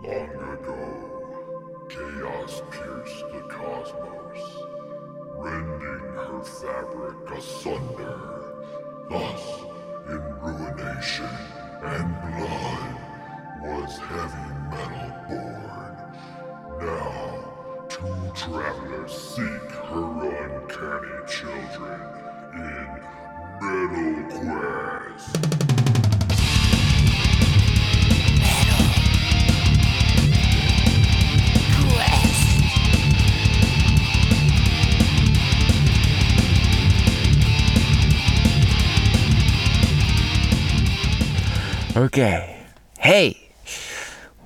Long ago, chaos pierced the cosmos, rending her fabric asunder. Thus, in ruination and blood, was heavy metal born. Now, two travelers seek her uncanny children in Metal Quest. Okay. Hey,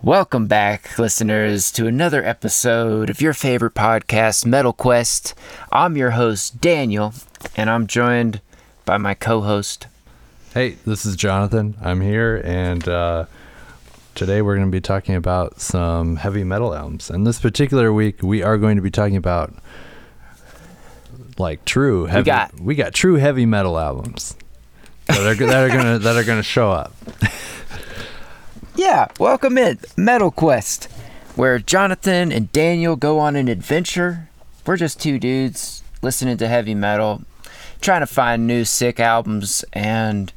welcome back, listeners, to another episode of your favorite podcast, Metal Quest. I'm your host, Daniel, and I'm joined by my co host. Hey, this is Jonathan. I'm here, and uh, today we're going to be talking about some heavy metal albums. And this particular week, we are going to be talking about like true heavy. We got- we got true heavy metal albums that are that are gonna that are gonna show up. Yeah, welcome in, Metal Quest, where Jonathan and Daniel go on an adventure. We're just two dudes listening to heavy metal, trying to find new sick albums, and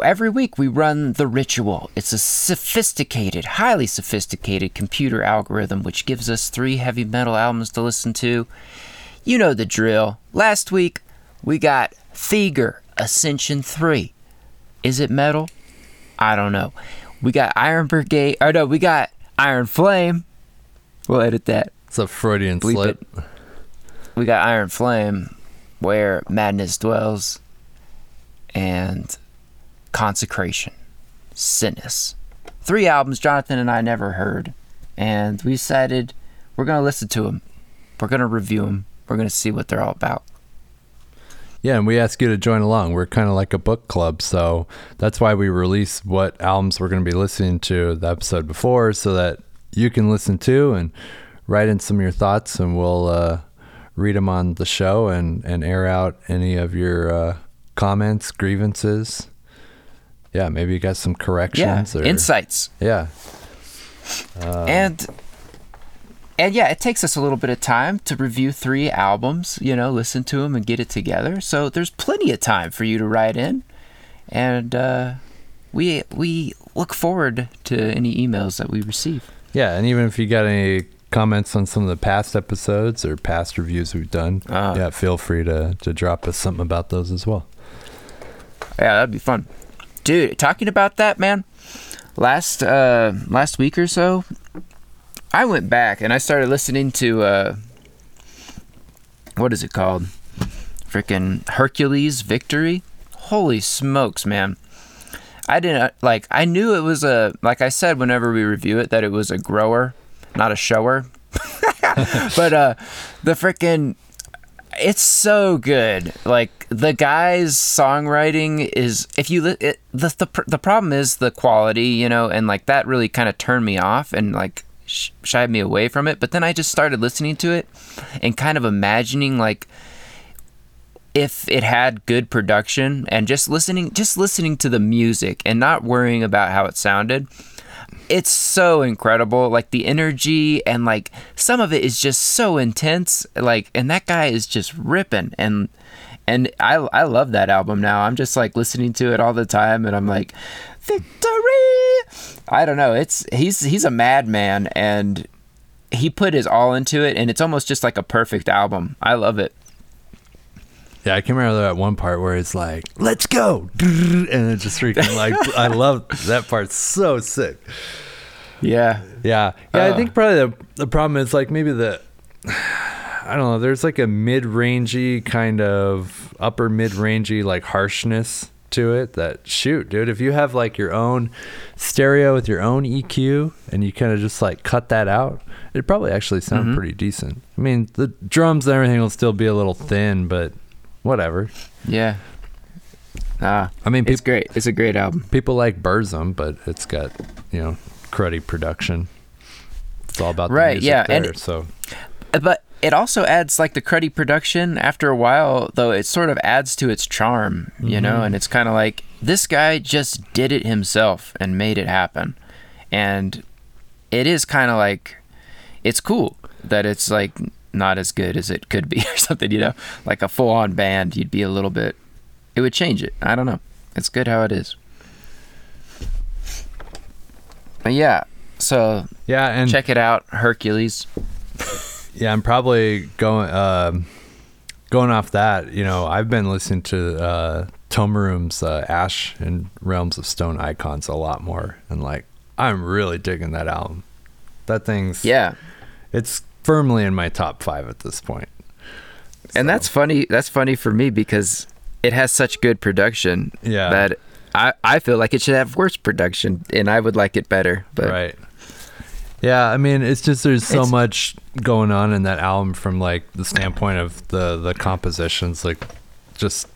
every week we run the ritual. It's a sophisticated, highly sophisticated computer algorithm which gives us three heavy metal albums to listen to. You know the drill. Last week we got Feigur Ascension 3. Is it metal? I don't know. We got Iron Brigade. Oh no, we got Iron Flame. We'll edit that. It's a Freudian Bleep slip. it. We got Iron Flame, where madness dwells, and Consecration, Cinis. Three albums Jonathan and I never heard, and we decided we're gonna listen to them. We're gonna review them. We're gonna see what they're all about. Yeah, and we ask you to join along. We're kind of like a book club, so that's why we release what albums we're going to be listening to the episode before, so that you can listen to and write in some of your thoughts, and we'll uh, read them on the show and and air out any of your uh, comments, grievances. Yeah, maybe you got some Yeah, corrections or insights. yeah, and and yeah, it takes us a little bit of time to review three albums, you know, listen to them and get it together. So there's plenty of time for you to write in, and uh, we we look forward to any emails that we receive. yeah, and even if you got any comments on some of the past episodes or past reviews we've done, Ah. yeah, feel free to to drop us something about those as well. Yeah, that'd be fun, dude. Talking about that, man. Last uh, last week or so, I went back and I started listening to uh, what is it called? Freaking Hercules Victory. Holy smokes, man! I didn't like. I knew it was a like I said whenever we review it that it was a grower, not a shower. but uh, the freaking it's so good. Like the guy's songwriting is if you it, the the the problem is the quality, you know, and like that really kind of turned me off and like sh- shied me away from it. But then I just started listening to it and kind of imagining like if it had good production and just listening just listening to the music and not worrying about how it sounded it's so incredible like the energy and like some of it is just so intense like and that guy is just ripping and and I I love that album now. I'm just like listening to it all the time and I'm like victory. I don't know. It's he's he's a madman and he put his all into it and it's almost just like a perfect album. I love it. Yeah, I can remember that one part where it's like, "Let's go," and it just freaking like I love that part. So sick. Yeah. Yeah, yeah. I Uh. think probably the the problem is like maybe the I don't know. There's like a mid rangey kind of upper mid rangey like harshness to it. That shoot, dude. If you have like your own stereo with your own EQ and you kind of just like cut that out, it'd probably actually sound Mhm. pretty decent. I mean, the drums and everything will still be a little thin, but whatever. Yeah. Ah, I mean, it's great. It's a great album. people like Burzum, but it's got you know cruddy production. It's all about the Right, music yeah, there. and- so But it also adds like the cruddy production after a while, though it sort of adds to its charm, you Mm-hmm. know, and it's kind of like this guy just did it himself and made it happen. And it is kind of like it's cool that it's like not as good as it could be or something. You know, like a full on band, you'd be a little bit. It would change it. I don't know. It's good how it is. But yeah, so Yeah, and check it out, Hercules. Yeah, I'm probably going um going off that. You know, I've been listening to uh, Tomarum's uh, Ash in Realms of Stone Icons a lot more, and like I'm really digging that album. That thing's Yeah, it's firmly in my top five at this point. and that's funny. That's funny for me because it has such good production. Yeah. that I I feel like it should have worse production, and I would like it better. But right. Yeah, I mean, it's just there's so It's- much going on in that album from like the standpoint of the the compositions, like just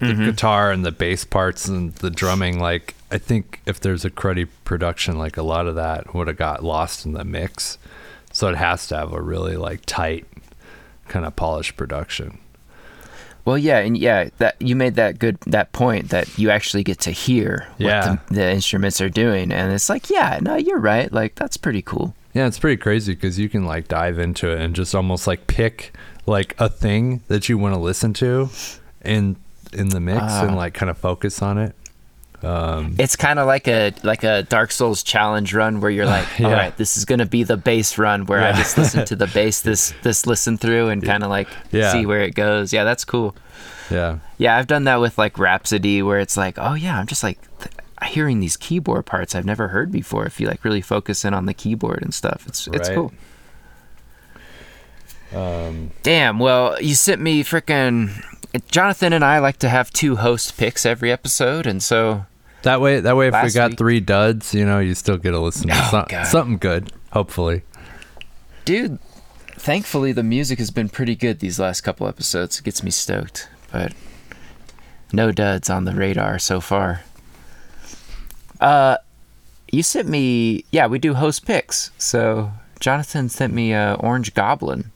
the Mm-hmm. guitar and the bass parts and the drumming. Like, I think if there's a cruddy production, like a lot of that would have got lost in the mix. So it has to have a really like tight, kind of polished production. Well, yeah, and yeah, that you made that good that point that you actually get to hear what Yeah. the, the instruments are doing, and it's like, yeah, no, you're right. Like that's pretty cool. Yeah, it's pretty crazy because you can like dive into it and just almost like pick like a thing that you want to listen to in in the mix Ah. and like kind of focus on it. Um, It's kind of like a like a Dark Souls challenge run where you're like, Yeah. all right, this is gonna be the bass run where I just listen to the bass this this listen through and kind of like Yeah. see where it goes. Yeah, that's cool. yeah, Yeah, I've done that with like Rhapsody where it's like, oh yeah, I'm just like th- hearing these keyboard parts I've never heard before. If you like really focus in on the keyboard and stuff, it's it's cool. um, Damn. Well, you sent me frickin' Jonathan and I like to have two host picks every episode, and so that way that way if we got week- three duds, you know, you still get to listen to Oh, some- something good. Hopefully, dude, thankfully the music has been pretty good these last couple episodes. It gets me stoked, but no duds on the radar so far. Uh, you sent me, yeah, we do host picks. So Jonathan sent me uh, Orange Goblin.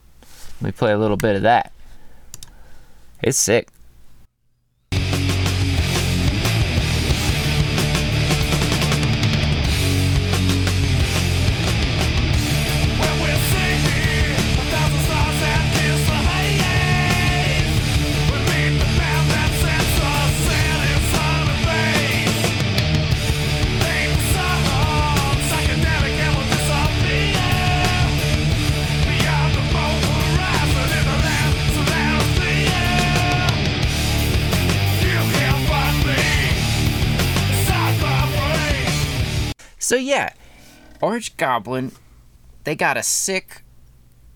Let me play a little bit of that. It's sick. Yeah, Orange Goblin, they got a sick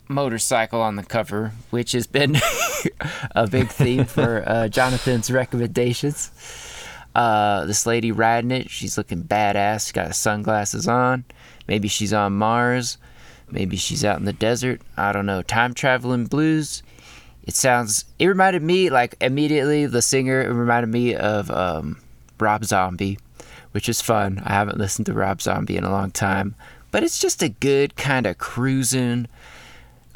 motorcycle on the cover, which has been a big theme for uh, Jonathan's recommendations. Uh, this lady riding it, she's looking badass. She got sunglasses on. Maybe she's on Mars. Maybe she's out in the desert. I don't know. Time traveling blues. It sounds. It reminded me like immediately the singer. It reminded me of um, Rob Zombie, which is fun. I haven't listened to Rob Zombie in a long time, but it's just a good kind of cruising,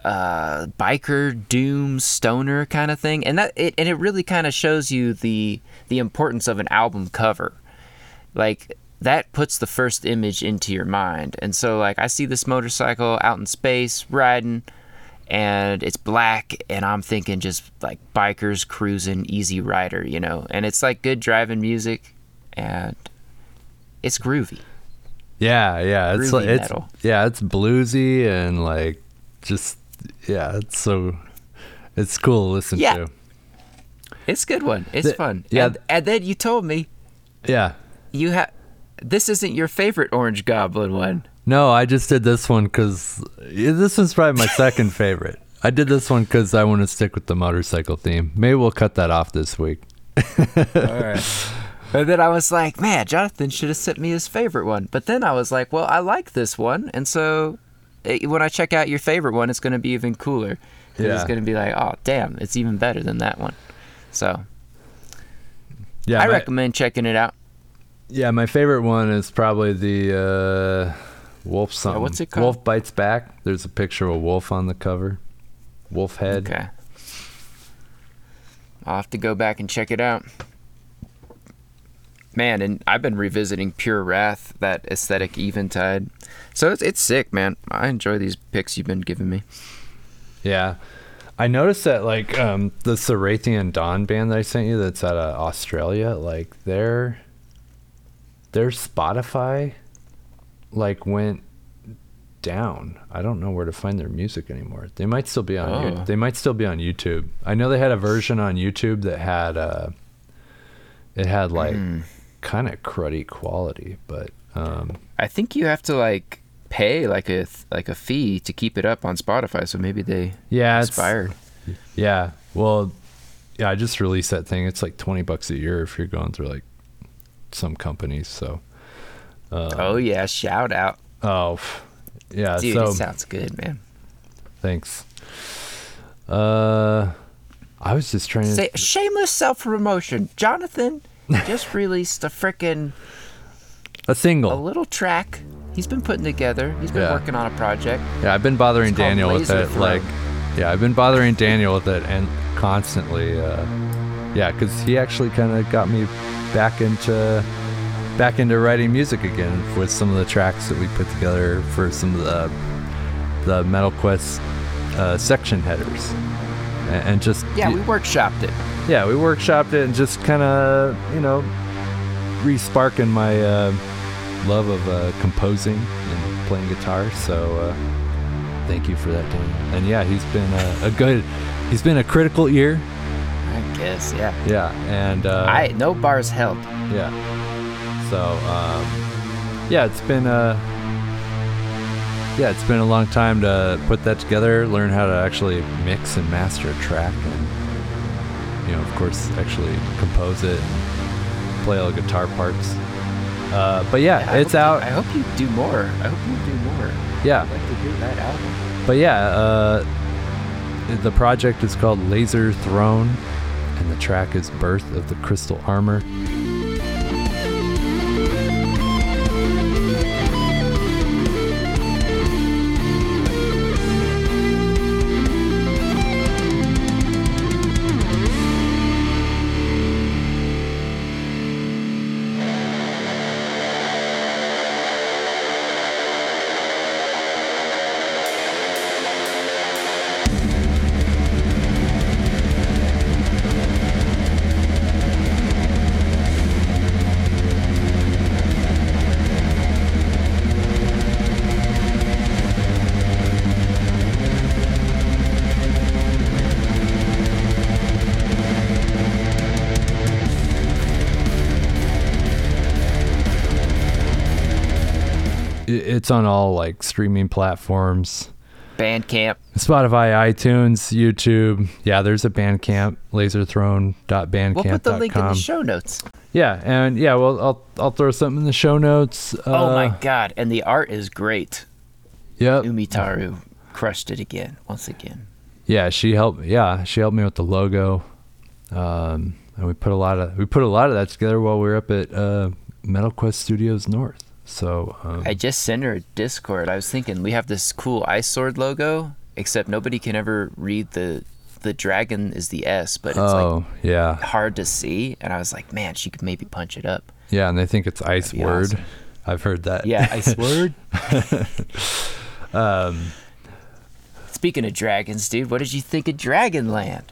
uh, biker doom stoner kind of thing, and that it and it really kind of shows you the the importance of an album cover, like. That puts the first image into your mind. And so, like, I see this motorcycle out in space riding, and it's black and i'm thinking just like bikers cruising easy rider you know and it's like good driving music and it's groovy yeah, yeah, it's Groovy like it's metal. yeah, it's bluesy and like just yeah, it's so it's cool to listen Yeah. to. it's a good one it's The- fun yeah. and, and then you told me Yeah, you have this isn't your favorite orange goblin one No, I just did this one because this was probably my second favorite. I did this one because I want to stick with the motorcycle theme. Maybe we'll cut that off this week. all right and then i was like man jonathan should have sent me his favorite one but then i was like well i like this one and so eh, when i check out your favorite one it's going to be even cooler 'Cause it's going to be like oh damn it's even better than that one so Yeah, I my, recommend checking it out. Yeah, my favorite one is probably the uh, wolf something. what's it called? Wolf bites back. There's a picture of a wolf on the cover. Wolf head. Okay. I'll have to go back and check it out. Man, and I've been revisiting Pure Wrath, that Ascetic Eventide. So it's it's sick, man. I enjoy these picks you've been giving me. Yeah. I noticed that like um the Sarathian Dawn band that I sent you that's out of Australia, like their their Spotify like went down. I don't know where to find their music anymore. They might still be on Oh. they might still be on YouTube. I know they had a version on YouTube that had uh it had like Hmm. Kind of cruddy quality, but um I think you have to like pay like a like a fee to keep it up on Spotify. So maybe they yeah, it's expired. Yeah. Well, yeah, I just released that thing. It's like 20 bucks a year if you're going through like some companies. So, oh yeah, shout out, oh, yeah. dude. so it sounds good, man. thanks. Uh, I was just trying to. Say shameless self promotion. Jonathan just released a frickin' a single, a little track. He's been putting together. He's been Yeah. working on a project. Yeah, I've been bothering It's Daniel with it. Throne. Like, yeah, I've been bothering Daniel with it and constantly. Uh, yeah, because he actually kind of got me back into back into writing music again with some of the tracks that we put together for some of the the Metal Quest uh, section headers, and, just Yeah, we workshopped it. yeah, we workshopped it and just kind of, you know, re-sparking my uh, love of uh, composing and playing guitar. So uh, thank you for that, Dan. And yeah, he's been a, a good, he's been a critical ear. I guess. Yeah. Yeah, and uh, I no bars held. yeah. So um, yeah, it's been a yeah, it's been a long time to put that together, learn how to actually mix and master a track, and you know, of course, actually compose it, and play all the guitar parts. Uh, but yeah, I it's out. You, I hope you do more. I hope you do more. yeah, I'd like to hear that album. but yeah, uh, the project is called Lazer Throne, and the track is Birth of the Crystal Armor. It's on all like streaming platforms. Bandcamp. Spotify, iTunes, YouTube. Yeah, there's a Bandcamp, lazerthrone.bandcamp.com. We'll put the link in the show notes. Yeah, and yeah, well, I'll I'll throw something in the show notes. Uh, oh my god! And the art is great. Yep. Umitaru crushed it again, once again. Yeah, she helped. Yeah, she helped me with the logo, um, and we put a lot of we put a lot of that together while we were up at uh, Metal Quest Studios North. So um, I just sent her a Discord. I was thinking we have this cool Ice Sword logo, except nobody can ever read the the dragon is the S, but it's oh like yeah, hard to see. And I was like, man, she could maybe punch it up. yeah, and they think it's Ice Word. awesome. I've heard that. Yeah, Ice Word. um, Speaking of dragons, dude, what did you think of Dragonland?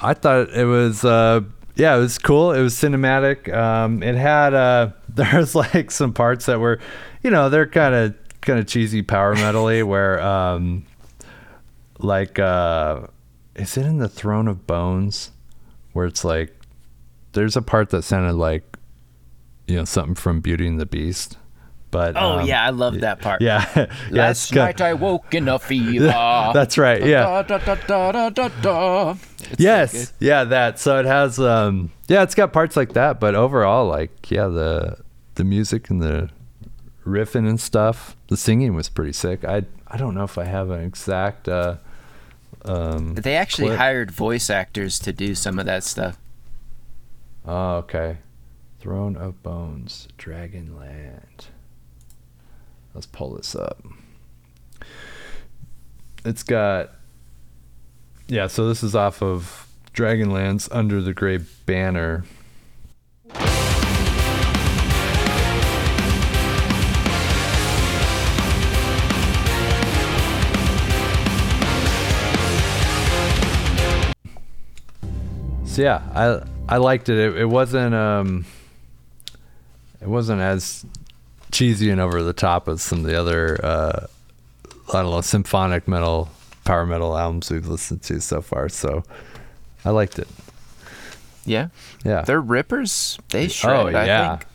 I thought it was uh yeah, it was cool. It was cinematic. Um it had uh there's like some parts that were you know, they're kind of kind of cheesy power metally where um like uh is it in the Throne of Bones where it's like there's a part that sounded like you know something from Beauty and the Beast. But Oh um, yeah, I love that part. Yeah. yeah, Last night I woke in a fever. That's right. Yeah. Da, da, da, da, da, da. It's so yes good. yeah that so it has um yeah it's got parts like that but overall like yeah the the music and the riffing and stuff. The singing was pretty sick. I i don't know if i have an exact uh um They actually clip. hired voice actors to do some of that stuff. oh okay. Throne of bones dragonland. Let's pull this up. It's got yeah so this is off of dragonland's under the gray banner yeah, I I liked it. It, it wasn't um it wasn't as cheesy and over the top as some of the other uh I don't know, symphonic metal, power metal albums we've listened to so far. So I liked it. Yeah, Yeah. they're rippers. They shred. oh I yeah. think.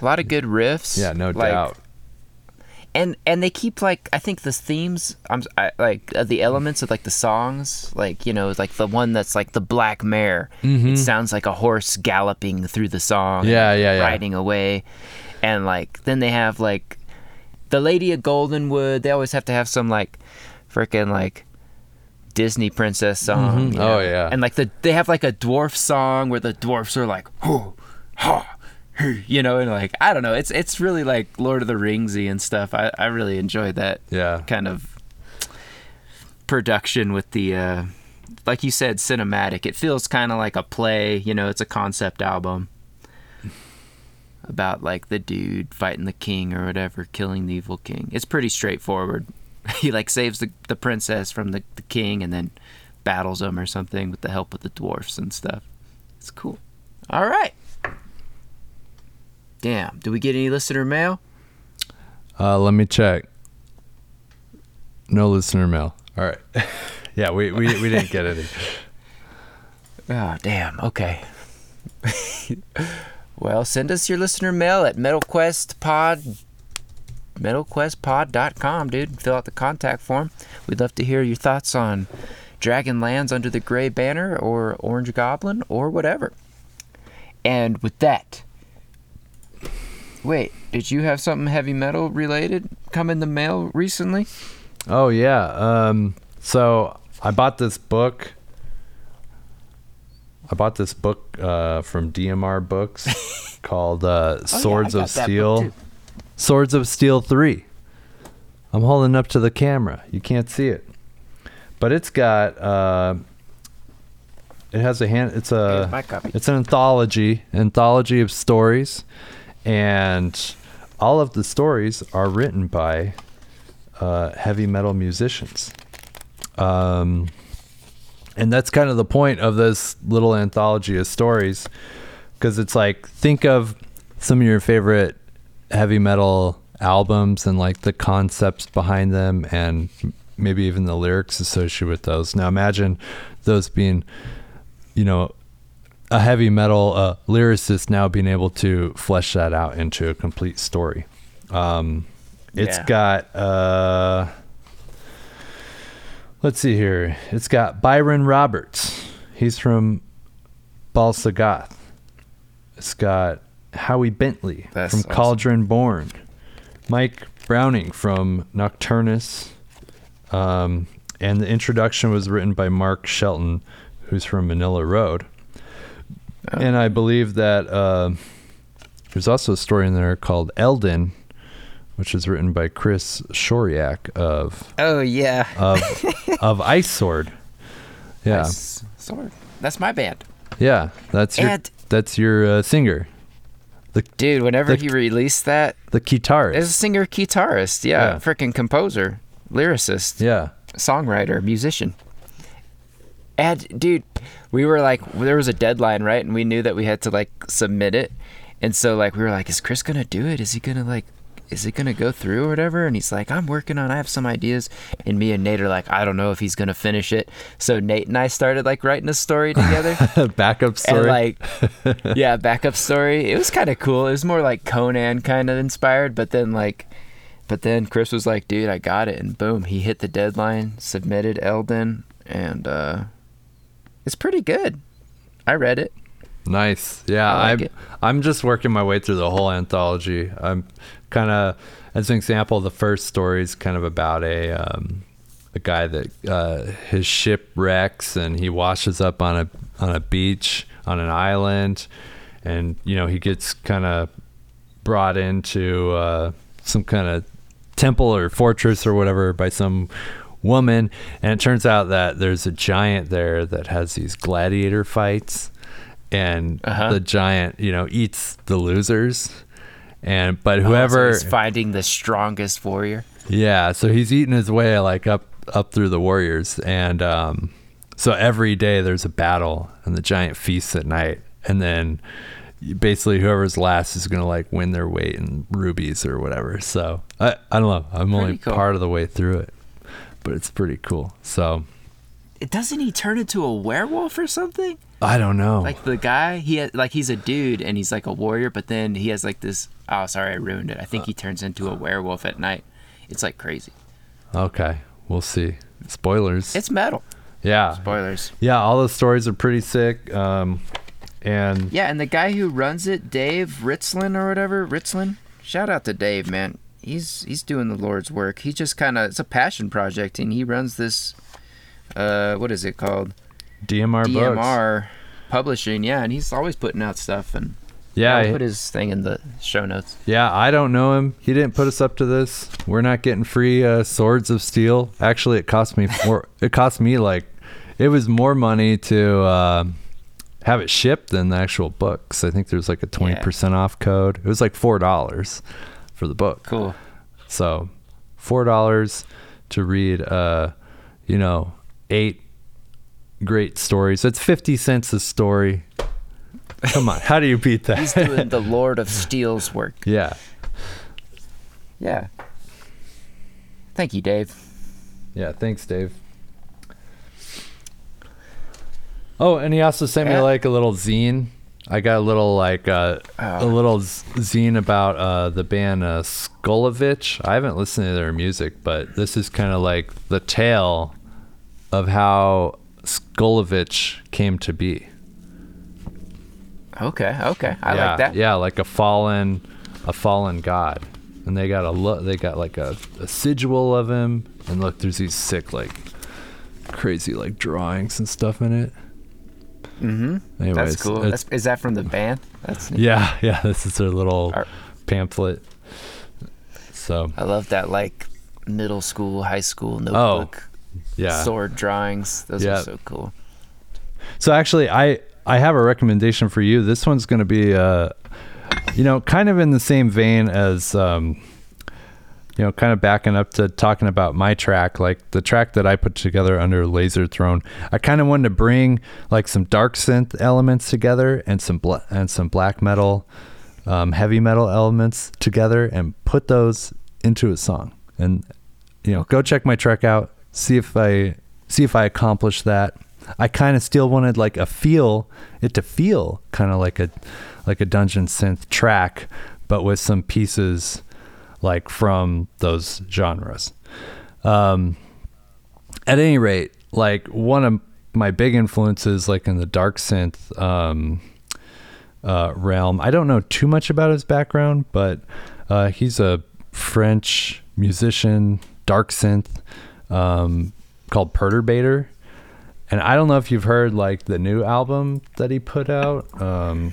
A lot of good riffs. Yeah, no like- doubt. And and they keep like I think the themes I'm I, like uh, the elements of like the songs like you know like the one that's like the black mare it sounds like a horse galloping through the song Mm-hmm. Yeah, yeah, yeah. riding away and like then they have like the lady of goldenwood they always have to have some like freaking like Disney princess song. you Oh, yeah. and like the they have like a dwarf song where the dwarfs are like, "Hoo, ha, hee," you know, and like I don't know, it's it's really like Lord of the Ringsy and stuff. I I really enjoyed that Yeah. kind of production with the uh like you said cinematic. It feels kind of like a play you know it's a concept album about like the dude fighting the king or whatever killing the evil king. It's pretty straightforward. He like saves the, the princess from the, the king and then battles him or something with the help of the dwarfs and stuff. It's cool. All right damn do we get any listener mail Uh, let me check. No listener mail. All right. yeah, we, we, we didn't get any. Oh, damn. Okay. well, send us your listener mail at metalquestpod metalquestpod.com, dude. Fill out the contact form. We'd love to hear your thoughts on Dragonland's Under the Gray Banner or Orange Goblin or whatever. And with that, wait, did you have something heavy metal related come in the mail recently? Oh yeah. Um, so I bought this book. I bought this book uh, from DMR Books called uh, Swords Oh, of got that book, Steel. Swords of Steel Three. I'm holding up to the camera. You can't see it, but it's got. Uh, it has a hand. It's a. Here's my copy. It's an anthology, anthology of stories, and all of the stories are written by uh, heavy metal musicians. Um, and that's kind of the point of this little anthology of stories, because it's like think of some of your favorite heavy metal albums and like the concepts behind them, and maybe even the lyrics associated with those. Now imagine those being, you know, a heavy metal uh, lyricist now being able to flesh that out into a complete story. Um, it's Yeah. got uh, let's see here. It's got Byron Roberts. He's from Bal-Sagoth. It's got Howie Bentley That's from awesome. Cauldron Born. Mike Browning from Nocturnus. Um, and the introduction was written by Mark Shelton, who's from Manilla Road. And I believe that uh, there's also a story in there called Eldon, which is written by Chris Shoriak of Oh, yeah. of of Ice Sword. Yeah, Nice sword. That's my band. yeah, that's your And- that's your uh, singer, Dude, whenever The- he released that, the guitarist. as a singer, guitarist, yeah, Yeah. freaking composer, lyricist, yeah, songwriter, musician. And dude, we were like, there was a deadline, right? And we knew that we had to like submit it, and so like we were like, is Chris gonna do it? Is he gonna like, is it gonna go through or whatever? And he's like, I'm working on, I have some ideas. And me and Nate are like, I don't know if he's gonna finish it. So Nate and I started like writing a story together. backup story. And like, yeah, backup story. It was kind of cool. It was more like Conan kind of inspired, but then like, but then Chris was like, "Dude, I got it," and boom, he hit the deadline, submitted Eldon, and uh, it's pretty good. I read it. Nice. Yeah, I like I'm. I'm just working my way through the whole anthology. I'm kind of as an example, the first story is kind of about a um, a guy that uh, his ship wrecks and he washes up on a on a beach on an island, and you know he gets kind of brought into uh, some kind of temple or fortress or whatever by some woman and it turns out that there's a giant there that has these gladiator fights and Uh-huh. the giant you know eats the losers and but Oh, so whoever finding the strongest warrior. yeah, so he's eating his way like up up through the warriors, and um, so every day there's a battle and the giant feasts at night, and then basically whoever's last is gonna like win their weight in rubies or whatever. So I I don't know. I'm only cool. part of the way through it, but it's pretty cool. So It doesn't he turn into a werewolf or something? I don't know. Like the guy, he like he's a dude and he's like a warrior, but then he has like this. Oh, sorry, I ruined it. I think he turns into a werewolf at night. It's like crazy. okay, we'll see. Spoilers. It's metal. yeah. Spoilers. Yeah, all the stories are pretty sick. Um, and Yeah, and the guy who runs it, Dave Ritzlin or whatever, Ritzlin. Shout out to Dave, man. He's he's doing the Lord's work. He just kind of it's a passion project, and he runs this. Uh, what is it called? DMR, books. DMR Publishing. Yeah, and he's always putting out stuff, and Yeah, I'll put his thing in the show notes. yeah. I don't know him. He didn't put us up to this. We're not getting free uh, swords of steel. Actually, it cost me more. it cost me like it was more money to uh, have it shipped than the actual books. I think there's like a twenty percent off code. It was like four dollars for the book. Cool. So, four dollars to read, uh, you know, eight great stories. That's fifty cents a story. Come on, how do you beat that? He's doing the Lord of Steel's work. yeah, Yeah. Thank you, Dave. yeah. Thanks, Dave. Oh, and he also sent me like a little zine. I got a little like uh, a Oh. little zine about uh, the band uh, Skolovich. I haven't listened to their music, but this is kind of like the tale of how Skolovich came to be. Okay, okay. I yeah, like that. Yeah, like a fallen, a fallen god, and they got a look. They got like a, a sigil of him, and look, there's these sick like, crazy like drawings and stuff in it. Mm-hmm. Anyways, That's cool. That's, is that from the band? That's neat. yeah, yeah. This is their little Art. pamphlet. So I love that like middle school, high school notebook Oh, yeah. sword drawings. Those Yeah. are so cool. So actually, I I have a recommendation for you. This one's going to be, uh, you know, kind of in the same vein as, um, you know, kind of backing up to talking about my track, like the track that I put together under Lazer Throne. I kind of wanted to bring like some dark synth elements together and some bla- and some black metal, um, heavy metal elements together, and put those into a song. And you know, go check my track out. See if I see if I accomplished that. I kind of still wanted like a feel it to feel kind of like a like a dungeon synth track, but with some pieces like from those genres. Um, at any rate, like one of my big influences, like in the dark synth um, uh, realm, I don't know too much about his background, but uh, he's a French musician, dark synth, um, called Perturbator. And I don't know if you've heard like the new album that he put out. Um,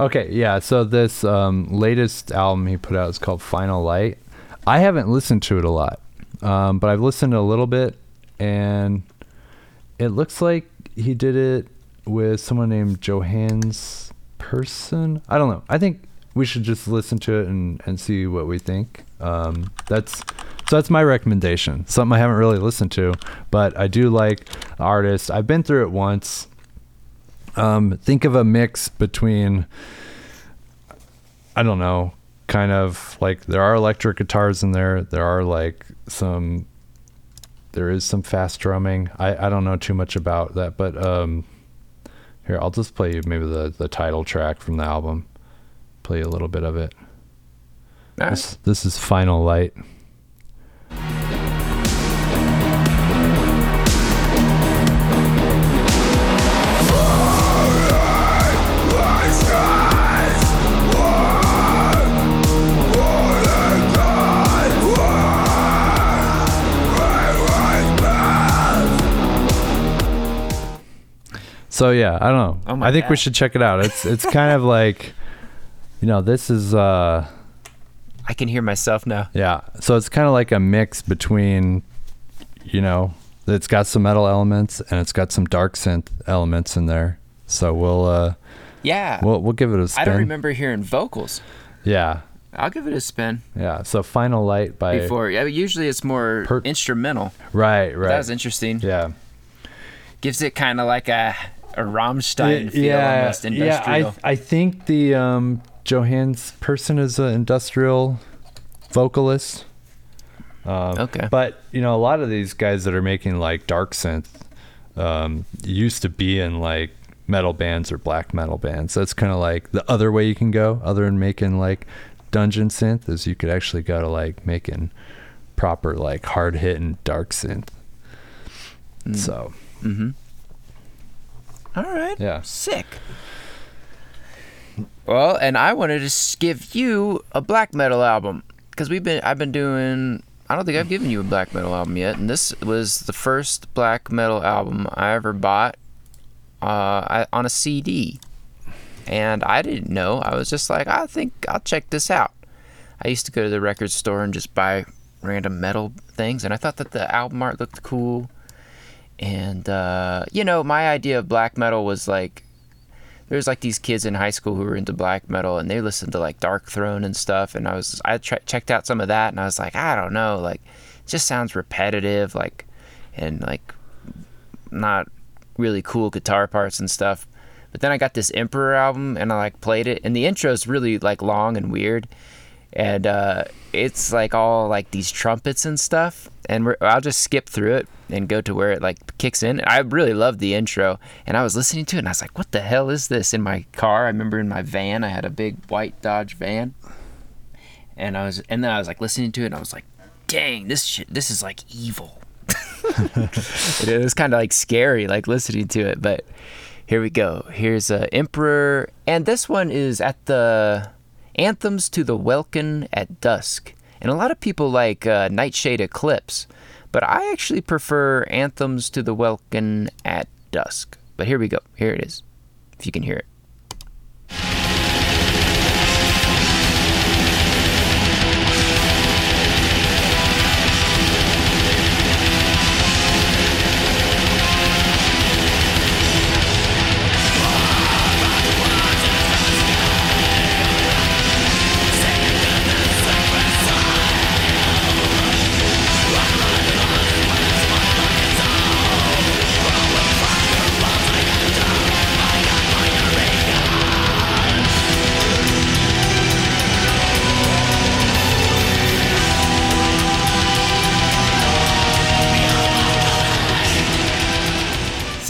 okay, yeah. So this um, latest album he put out is called Final Light. I haven't listened to it a lot, um, but I've listened a little bit, and it looks like he did it with someone named Johannes Persson. I don't know. I think we should just listen to it and, and see what we think. Um, that's so that's my recommendation. Something I haven't really listened to, but I do like artists. I've been through it once. Um, think of a mix between I don't know, kind of like there are electric guitars in there. There are like some there is some fast drumming. I, I don't know too much about that, but um here I'll just play you maybe the, the title track from the album. Play a little bit of it. This this is Final Light. So yeah, I don't know. Oh I think we should check it out. It's it's kind of like you know, this is uh I can hear myself now. yeah. So it's kind of like a mix between you know, it's got some metal elements and it's got some dark synth elements in there. So we'll uh Yeah. we'll we'll give it a spin. I don't remember hearing vocals. Yeah. I'll give it a spin Yeah. So Final Light by before. Yeah, usually it's more Per- instrumental. Right, right. That was interesting. Yeah. Gives it kind of like a a Rammstein feel, almost industrial. Yeah, I I think the um, Johannes Persson is an industrial vocalist. Um, Okay. But you know, a lot of these guys that are making like dark synth um, used to be in like metal bands or black metal bands. That's kind of like the other way you can go, other than making like dungeon synth, is you could actually go to like making proper like hard hitting dark synth. So Mm-hmm. All right. Yeah. Sick. Well, and I wanted to give you a black metal album because we've been I've been doing I don't think I've given you a black metal album yet, and this was the first black metal album I ever bought uh, on a CD, and I didn't know. I was just like, I think I'll check this out. I used to go to the record store and just buy random metal things, and I thought that the album art looked cool. And uh, you know, my idea of black metal was like there's like these kids in high school who were into black metal and they listened to like Darkthrone and stuff. And I was I tre- checked out some of that and I was like, I don't know, like it just sounds repetitive, like and like not really cool guitar parts and stuff. But then I got this Emperor album and I like played it and the intro's really like long and weird. And uh, it's like all like these trumpets and stuff. And we're, I'll just skip through it and go to where it like kicks in. I really loved the intro and I was listening to it and I was like, what the hell is this in my car? I remember in my van, I had a big white Dodge van. And I was, and then I was like listening to it and I was like, dang, this shit, this is like evil. it was kind of like scary, like listening to it. But here we go. Here's uh, Emperor, and this one is at the Anthems to the Welkin at Dusk. And a lot of people like uh, Nightside Eclipse, but I actually prefer Anthems to the Welkin at Dusk. But here we go. Here it is, if you can hear it.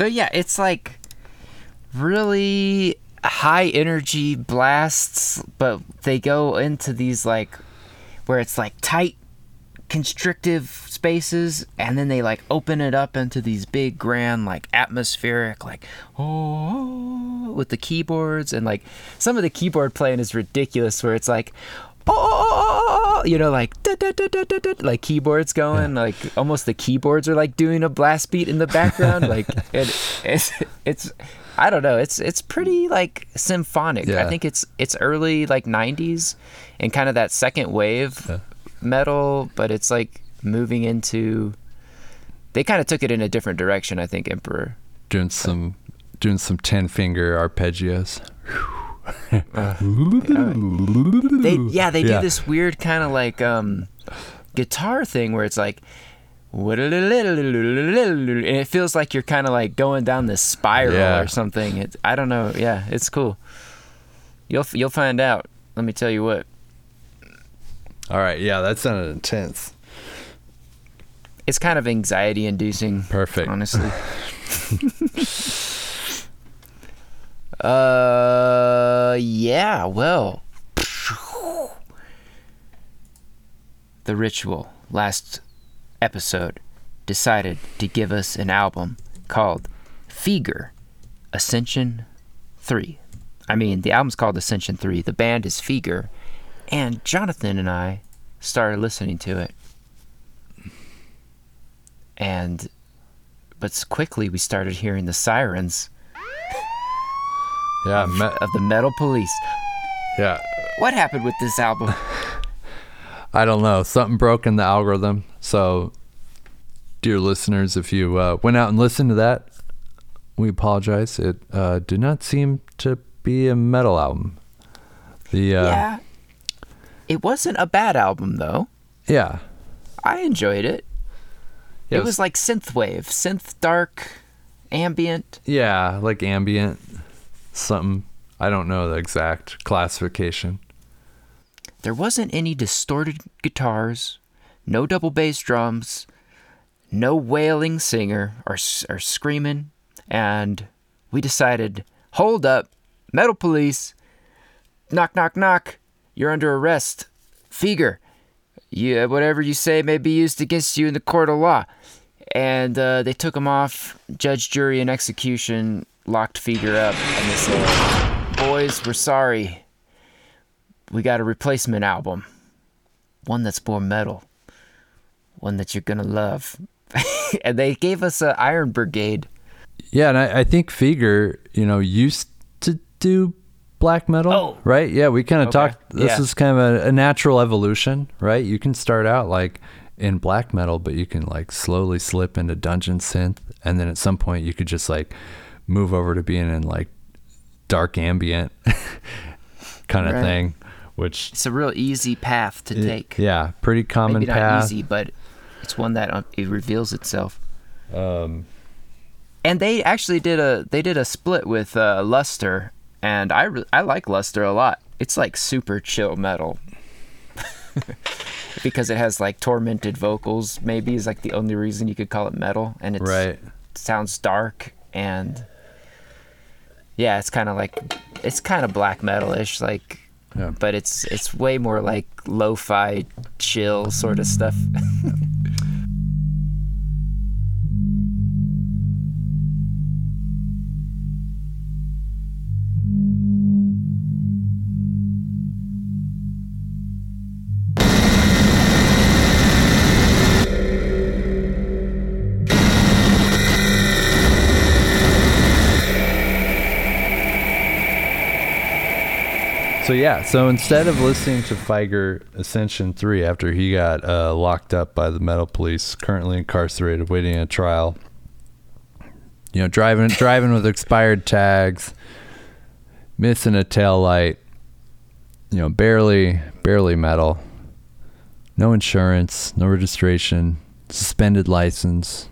So yeah, it's like really high energy blasts, but they go into these like where it's like tight constrictive spaces and then they like open it up into these big grand like atmospheric like oh with the keyboards and like some of the keyboard playing is ridiculous where it's like oh, oh, oh, oh you know like da, da, da, da, da, da, like keyboards going like almost the keyboards are like doing a blast beat in the background like it, it's it's I don't know it's it's pretty like symphonic. I think it's it's early like 90s and kind of that second wave metal but it's like moving into they kind of took it in a different direction I think Emperor. Doing some doing some ten finger arpeggios. they yeah they do Yeah. this weird kind of like um guitar thing where it's like and it feels like you're kind of like going down this spiral Yeah. or something it's i don't know yeah it's cool you'll you'll find out let me tell you what All right, yeah, that sounded intense. it's kind of anxiety inducing Perfect. honestly uh yeah well the ritual last episode decided to give us an album called Feigur Ascension 3. I mean, the album's called Ascension 3. The band is Feigur. And Jonathan and I started listening to it. And, but quickly we started hearing the sirens Yeah, me- of the metal police. yeah. What happened with this album? I don't know. Something broke in the algorithm. So, dear listeners, if you uh, went out and listened to that, we apologize. It uh, did not seem to be a metal album. The uh, yeah. It wasn't a bad album, though. yeah, I enjoyed it. Yeah, it was like synthwave, synth dark, ambient. Yeah, like ambient, something. I don't know the exact classification. There wasn't any distorted guitars, no double bass drums, no wailing singer or, or screaming, and we decided, hold up, metal police, knock, knock, knock, you're under arrest. Feigur, you, whatever you say may be used against you in the court of law. And uh, they took him off, judge, jury, and execution, locked Feigur up, and they said, boys, we're sorry we got a replacement album. One that's more metal. One that you're gonna love. and they gave us an Iron Brigade. Yeah, and I, I think Feigur, you know, used to do black metal, Oh. right? Yeah, we kind of Okay. talked. This Yeah. is kind of a, a natural evolution, right? You can start out like in black metal, but you can like slowly slip into dungeon synth, and then at some point you could just like move over to being in like dark ambient kind of Right. thing, which It's a real easy path to take. yeah, pretty common Maybe not path. easy, but it's one that um, it reveals itself. Um, And they actually did a they did a split with uh, Lustre, and I re- I like Lustre a lot. It's like super chill metal. because it has like tormented vocals maybe is like the only reason you could call it metal and it's right. sounds dark and yeah it's kind of like it's kind of black metal-ish like Yeah. but it's it's way more like lo-fi chill sort of stuff So yeah, so instead of listening to Feigur Ascension 3 after he got uh, locked up by the metal police, currently incarcerated waiting a trial, you know, driving driving with expired tags, missing a tail light, you know, barely barely metal. No insurance, no registration, suspended license.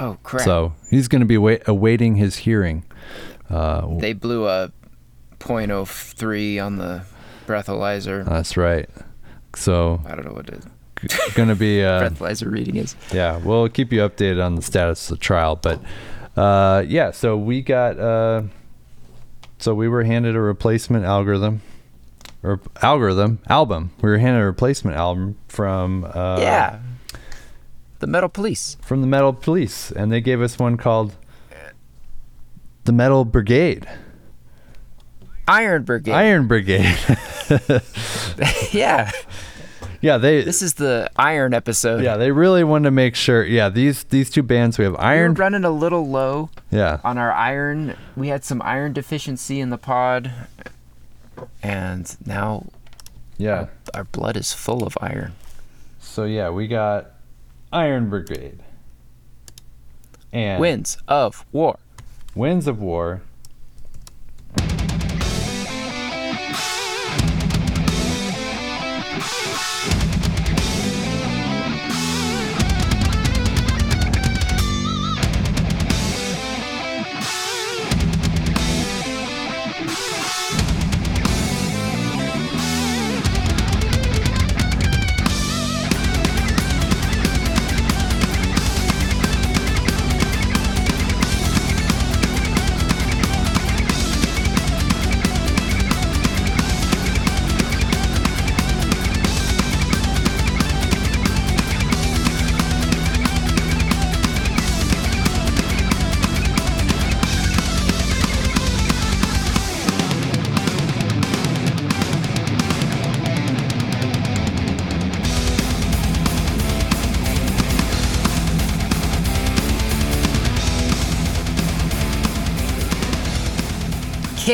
oh crap So, he's going to be wait- awaiting his hearing. Uh, they blew a .03 on the breathalyzer that's right. So, i don't know what it going to be uh, breathalyzer reading is Yeah, we'll keep you updated on the status of the trial. But uh, yeah, so we got uh, so we were handed a replacement algorithm or algorithm album. We were handed a replacement album from uh, yeah the metal police from the Metal Police, and they gave us one called the Metal Brigade, iron brigade Iron Brigade. yeah yeah, they this is the iron episode yeah they really wanted to make sure. Yeah, these these two bands we have we were Iron. running a little low Yeah, on our iron we had some iron deficiency in the pod and now yeah. our blood is full of iron So yeah, we got Iron Brigade. And winds of war Winds of War.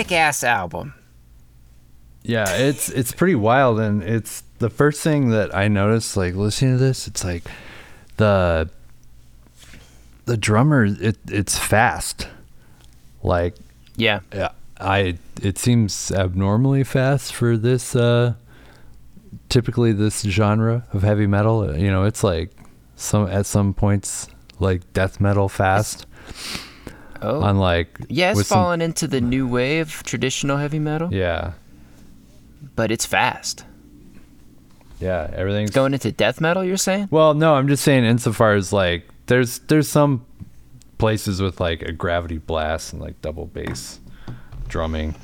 Kick-ass album Yeah, it's it's pretty wild and it's the first thing that I noticed like listening to this, it's like the the drummer it it's fast. Like yeah yeah, I it seems abnormally fast for this uh typically this genre of heavy metal. You know, it's like some at some points like death metal fast. Oh. on like yeah, it's with some- fallen into the new wave traditional heavy metal, yeah, but it's fast. yeah, everything's Going into death metal, you're saying? Well, no, I'm just saying insofar as like there's there's some places with like a gravity blast and like double bass drumming.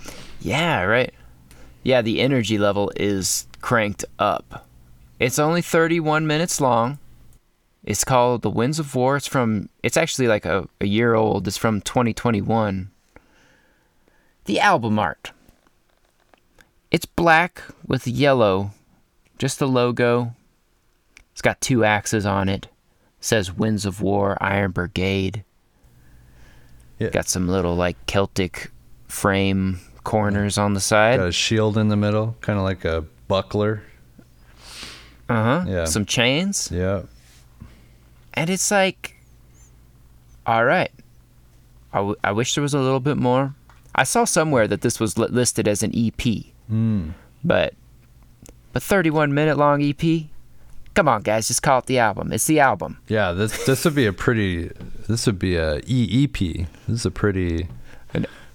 Yeah, right. Yeah, the energy level is cranked up. It's only 31 minutes long. It's called The Winds of War. It's from, it's actually like a, a year old. It's from 2021. The album art. It's black with yellow, just the logo. It's got two axes on it. says Winds of War, Iron Brigade. Yeah. Got some little like Celtic frame corners on the side. Got a shield in the middle, kind of like a buckler. Uh huh. Yeah. Some chains. Yeah. And it's like, all right. I, w- I wish there was a little bit more. I saw somewhere that this was li- listed as an EP, Mm. but but 31 minute long EP. Come on, guys, just call it the album. It's the album. Yeah, this this would be a pretty this would be a EEP. This is a pretty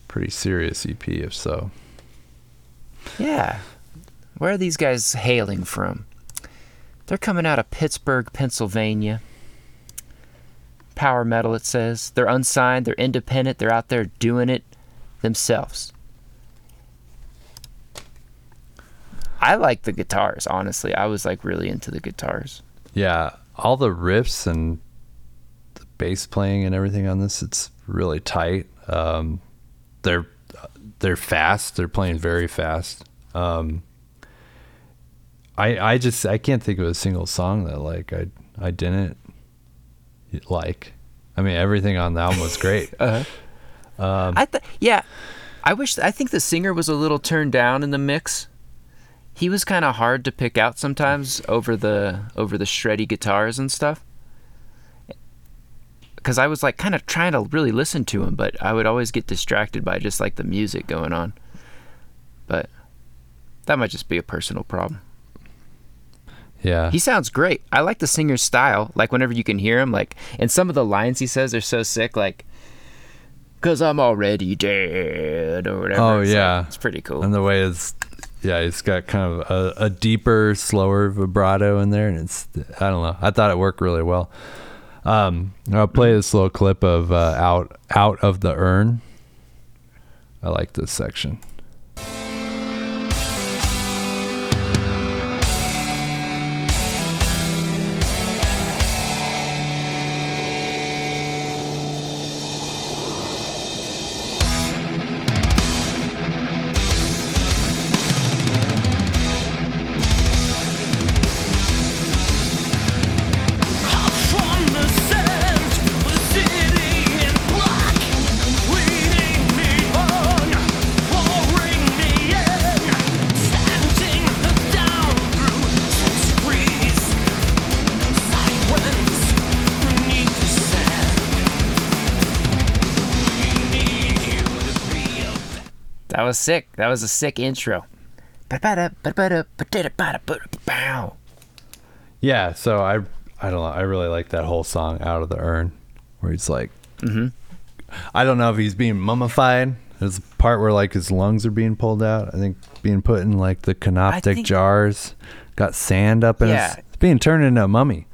pretty serious EP if so. Yeah. Where are these guys hailing from? They're coming out of Pittsburgh, Pennsylvania. Power metal, it says. They're unsigned, they're independent, they're out there doing it themselves. I like the guitars, honestly. I was like really into the guitars. Yeah, all the riffs and the bass playing and everything on this, it's really tight. Um, they're they're fast. They're playing very fast. Um, I I just I can't think of a single song that like I I didn't like. I mean, everything on the album was great. Uh-huh. Um, I th- yeah. I wish I think the singer was a little turned down in the mix. He was kind of hard to pick out sometimes over the over the shreddy guitars and stuff. Cuz I was like kind of trying to really listen to him, but I would always get distracted by just like the music going on. But that might just be a personal problem. Yeah, He sounds great. I like the singer's style. Like whenever you can hear him, like and some of the lines he says are so sick. Like, "Cause I'm already dead" or whatever. Oh, It's like- yeah. it's pretty cool. and the way it's yeah, it's got kind of a, a deeper, slower vibrato in there, and it's I don't know. I thought it worked really well. Um, I'll play this little clip of uh, out out of the urn. I like this section. Was sick. That was a sick intro. Yeah, so I I don't know. I really like that whole song "Out of the Urn," where he's like, Mhm. I don't know if he's being mummified. There's a part where like his lungs are being pulled out. I think being put in like the canopic think- jars. Got sand up in Yeah. his. It's being turned into a mummy.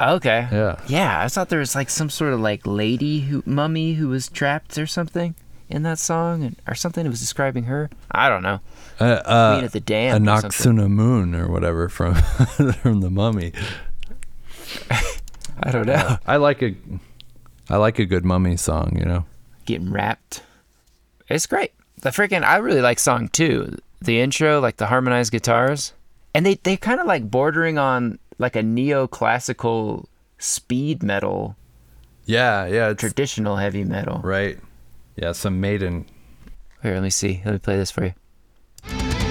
Okay. Yeah. Yeah, I thought there was like some sort of like lady who mummy who was trapped or something in that song, and, or something It was describing her. I don't know. Uh, uh, Queen of the Damned or Anck-su-namun or whatever from from the Mummy. I don't know. I like a I like a good Mummy song. You know. Getting rapped. It's great. The freaking I really like song two. The intro, like the harmonized guitars, and they they kind of like bordering on like a neoclassical speed metal, Yeah, yeah, traditional heavy metal. right. Yeah, some Maiden. Here, let me see. Let me play this for you.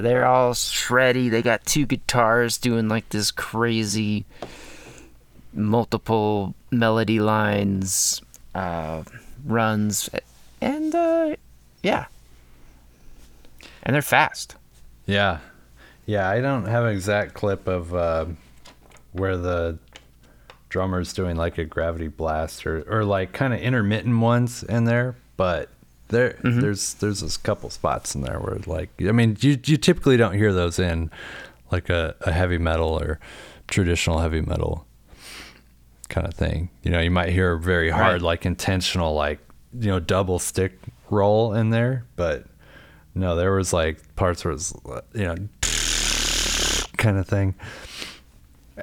They're all shreddy. They got two guitars doing like this crazy multiple melody lines, uh, runs, and uh, yeah, and they're fast. Yeah. Yeah, I don't have an exact clip of uh, where the drummer's doing like a gravity blast or, or like kind of intermittent ones in there, but there there's there's a couple spots in there where like I mean you you typically don't hear those in like a, a heavy metal or traditional heavy metal kind of thing. You know, you might hear a very hard Right. like intentional like you know double stick roll in there, but no, there was like parts where it's you know kind of thing.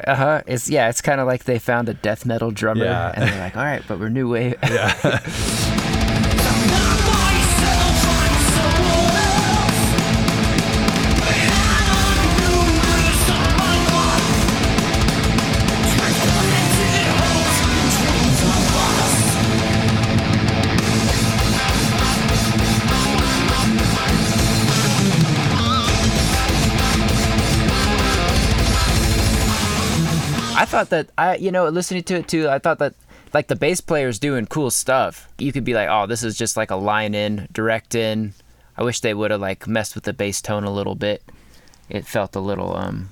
Uh huh. It's yeah. It's kind of like they found a death metal drummer, Yeah. and they're like, "All right, but we're new wave." I thought that I, you know, listening to it too, I thought that like the bass player's doing cool stuff. You could be like, oh, this is just like a line in, direct in. I wish they would have like messed with the bass tone a little bit. It felt a little um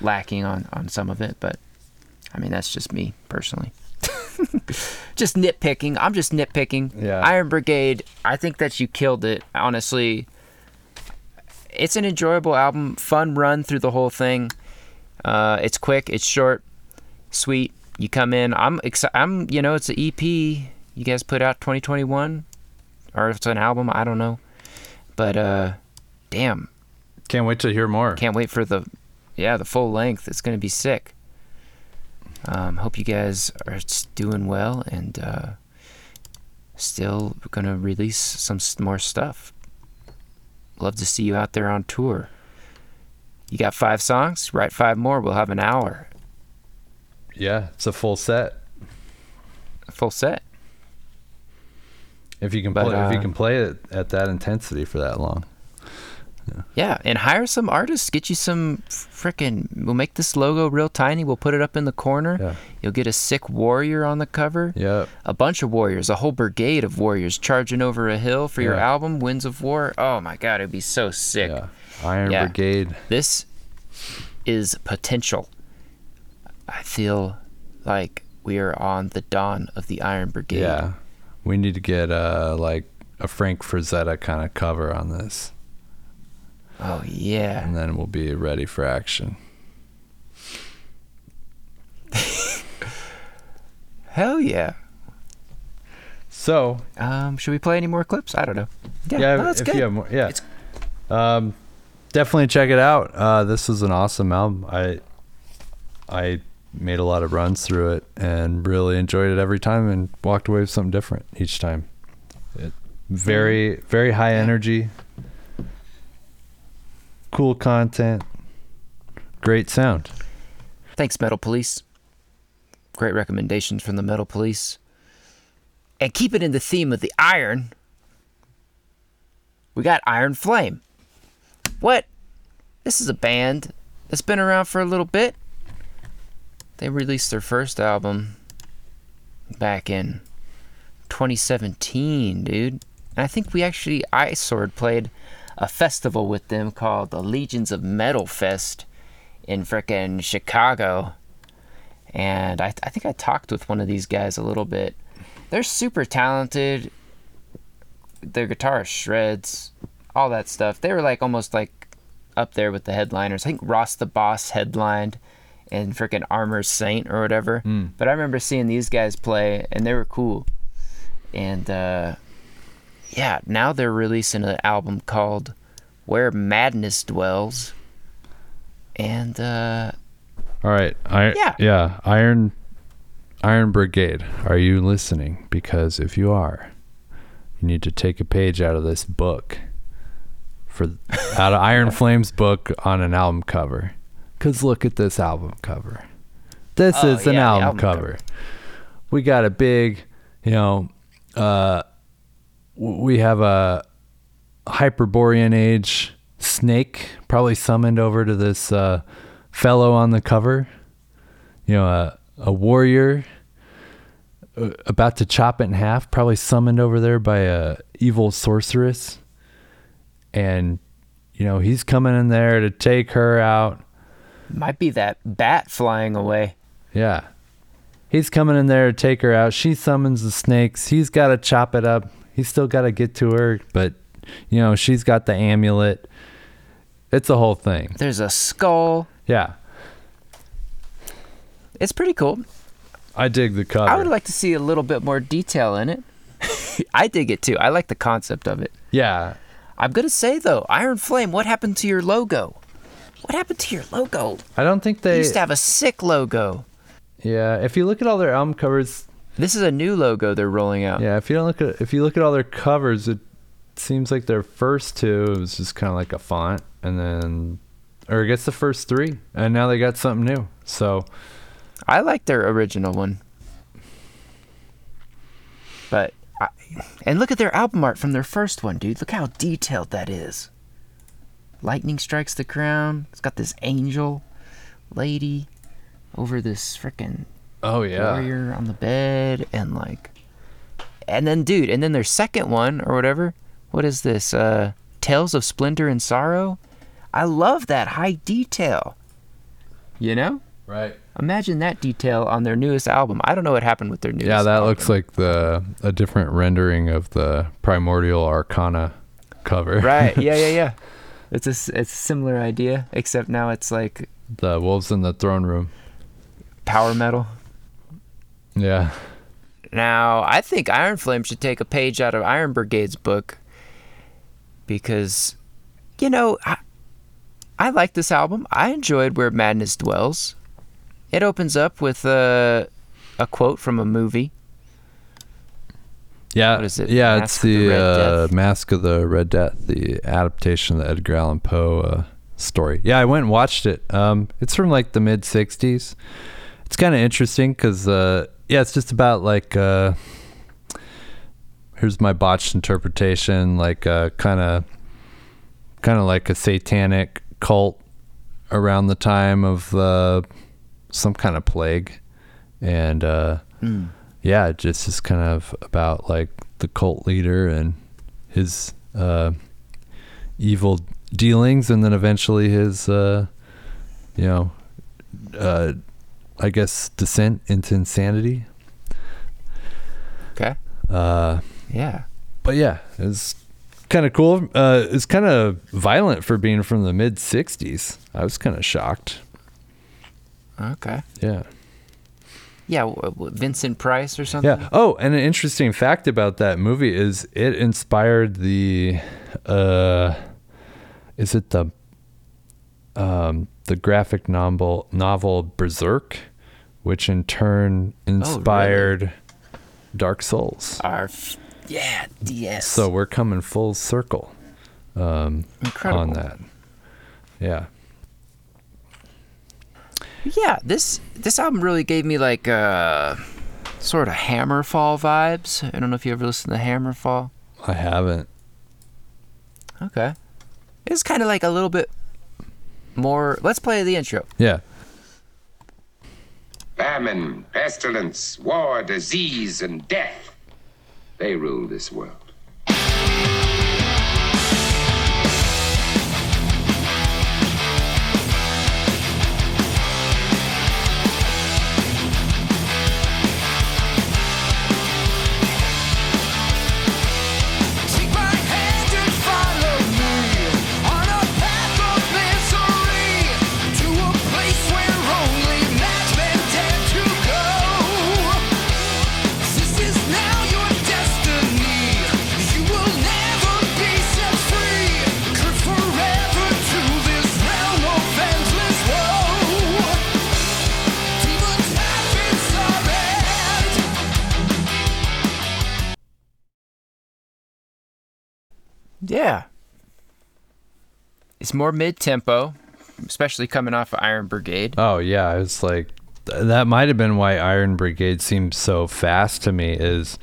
lacking on on some of it, but I mean that's just me personally. just nitpicking. I'm just nitpicking. Yeah. Iron Brigade. I think that you killed it. Honestly, it's an enjoyable album. Fun run through the whole thing. Uh, it's quick. It's short. Sweet. You come in. I'm exci- I'm. You know, it's an EP. You guys put out 2021, or if it's an album. I don't know. But uh, damn, Can't wait to hear more. can't wait for the, yeah, the full length. It's gonna be sick. Um, hope you guys are doing well and uh, still gonna release some more stuff. Love to see you out there on tour. You got five songs? Write five more. We'll have an hour, Yeah, it's a full set. a full set. If you can But, play, if you uh, can play it at that intensity for that long. Yeah, yeah, and hire some artists. Get you some frickin' We'll make this logo real tiny. We'll put it up in the corner. Yeah. You'll get a sick warrior on the cover. Yep. a bunch of warriors, a whole brigade of warriors charging over a hill for your album, Winds of War. Oh my god, it'd be so sick. Yeah. Iron Yeah. Brigade. This is potential. I feel like we are on the dawn of the Iron Brigade. Yeah. We need to get uh like a Frank Frazetta kind of cover on this, Oh yeah. and then we'll be ready for action. Hell yeah. So Um, should we play any more clips? I don't know. Yeah, yeah, no, that's if good. you have more, yeah, um, definitely check it out. Uh, this is an awesome album. I I made a lot of runs through it and really enjoyed it every time, and walked away with something different each time. It, very very high energy, cool content, great sound. Thanks, Metal Police. Great recommendations from the Metal Police. And keep it in the theme of the iron. We got Iron Flame. What? This is a band that's been around for a little bit. They released their first album back in 2017, dude. And I think we actually, iSword played a festival with them called the Legions of Metal Fest in frickin' Chicago. And I, I think I talked with one of these guys a little bit. They're super talented. Their guitar shreds, all that stuff. They were like almost like up there with the headliners. I think Ross the Boss headlined and freaking Armor Saint or whatever. But I remember seeing these guys play and they were cool. And uh, yeah, now they're releasing an album called Where Madness Dwells. And uh, All right. I, Yeah. Yeah. Iron Iron Brigade. Are you listening? Because if you are, you need to take a page out of this book for out of Iron Flames book on an album cover. Cuz look at this album cover. This Oh, is an yeah, album, album cover. cover. We got a big, you know, uh we have a Hyperborean age snake, probably summoned over to this uh, fellow on the cover. You know, a, a warrior uh, about to chop it in half, probably summoned over there by a evil sorceress. And, you know, he's coming in there to take her out. Might be that bat flying away. Yeah. He's coming in there to take her out. She summons the snakes. He's got to chop it up. He's still got to get to her, but you know, she's got the amulet. It's a whole thing. There's a skull. Yeah. It's pretty cool. I dig the cover. I would like to see a little bit more detail in it. I dig it too. I like the concept of it. yeah. I'm gonna say though, Iron Flame, what happened to your logo? What happened to your logo? I don't think They they used to have a sick logo. Yeah, if you look at all their album covers, This is a new logo they're rolling out. yeah, if you don't look at if you look at all their covers, it seems like their first two was just kind of like a font and then or I guess the first 3 and now they got something new. So, I like their original one. But I, and look at their album art from their first one, dude. Look how detailed that is. Lightning strikes the crown. It's got this angel lady over this freaking oh yeah. warrior on the bed and like and then dude, and then their second one or whatever. What is this? Uh Tales of Splendor and Sorrow? I love that high detail. You know? Right. Imagine that detail on their newest album. I don't know what happened with their newest. Yeah, that album. looks like the a different rendering of the Primordial Arcana cover. right. Yeah, yeah, yeah. It's a it's a similar idea, except now it's like the Wolves in the Throne Room. power metal. Yeah. Now, I think Iron Flame should take a page out of Iron Brigade's book because, you know, I, I like this album. I enjoyed Where Madness Dwells. It opens up with a, a quote from a movie. Yeah. What is it? Yeah, Mask it's the the, uh, Mask of the Red Death, the adaptation of the Edgar Allan Poe uh, story. Yeah, I went and watched it. Um, it's from like the mid 60s. It's kind of interesting because, uh, yeah, it's just about like, uh, here's my botched interpretation, like kind of, kind of like a satanic cult around the time of uh, some kind of plague, and uh, yeah, it just is kind of about like the cult leader and his uh, evil dealings, and then eventually his, uh, you know, uh, I guess descent into insanity. Okay. Uh, Yeah. but yeah, it's kind of cool. Uh, it's kind of violent for being from the mid '60s. I was kind of shocked. Okay. Yeah. Yeah, Vincent Price or something. Yeah. Oh, and an interesting fact about that movie is it inspired the uh is it the um the graphic novel novel Berserk, which in turn inspired Dark Souls. Our yeah, DS. So we're coming full circle um Incredible. on that. Yeah. Yeah, this this album really gave me like uh sort of Hammerfall vibes. I don't know if you ever listened to Hammerfall. I haven't. Okay. It's kind of like a little bit more. Let's play the intro. Yeah. Famine, pestilence, war, disease, and death. They rule this world. Yeah. It's more mid tempo, especially coming off of Iron Brigade. Oh yeah, it's like that might have been why Iron Brigade seems so fast to me is,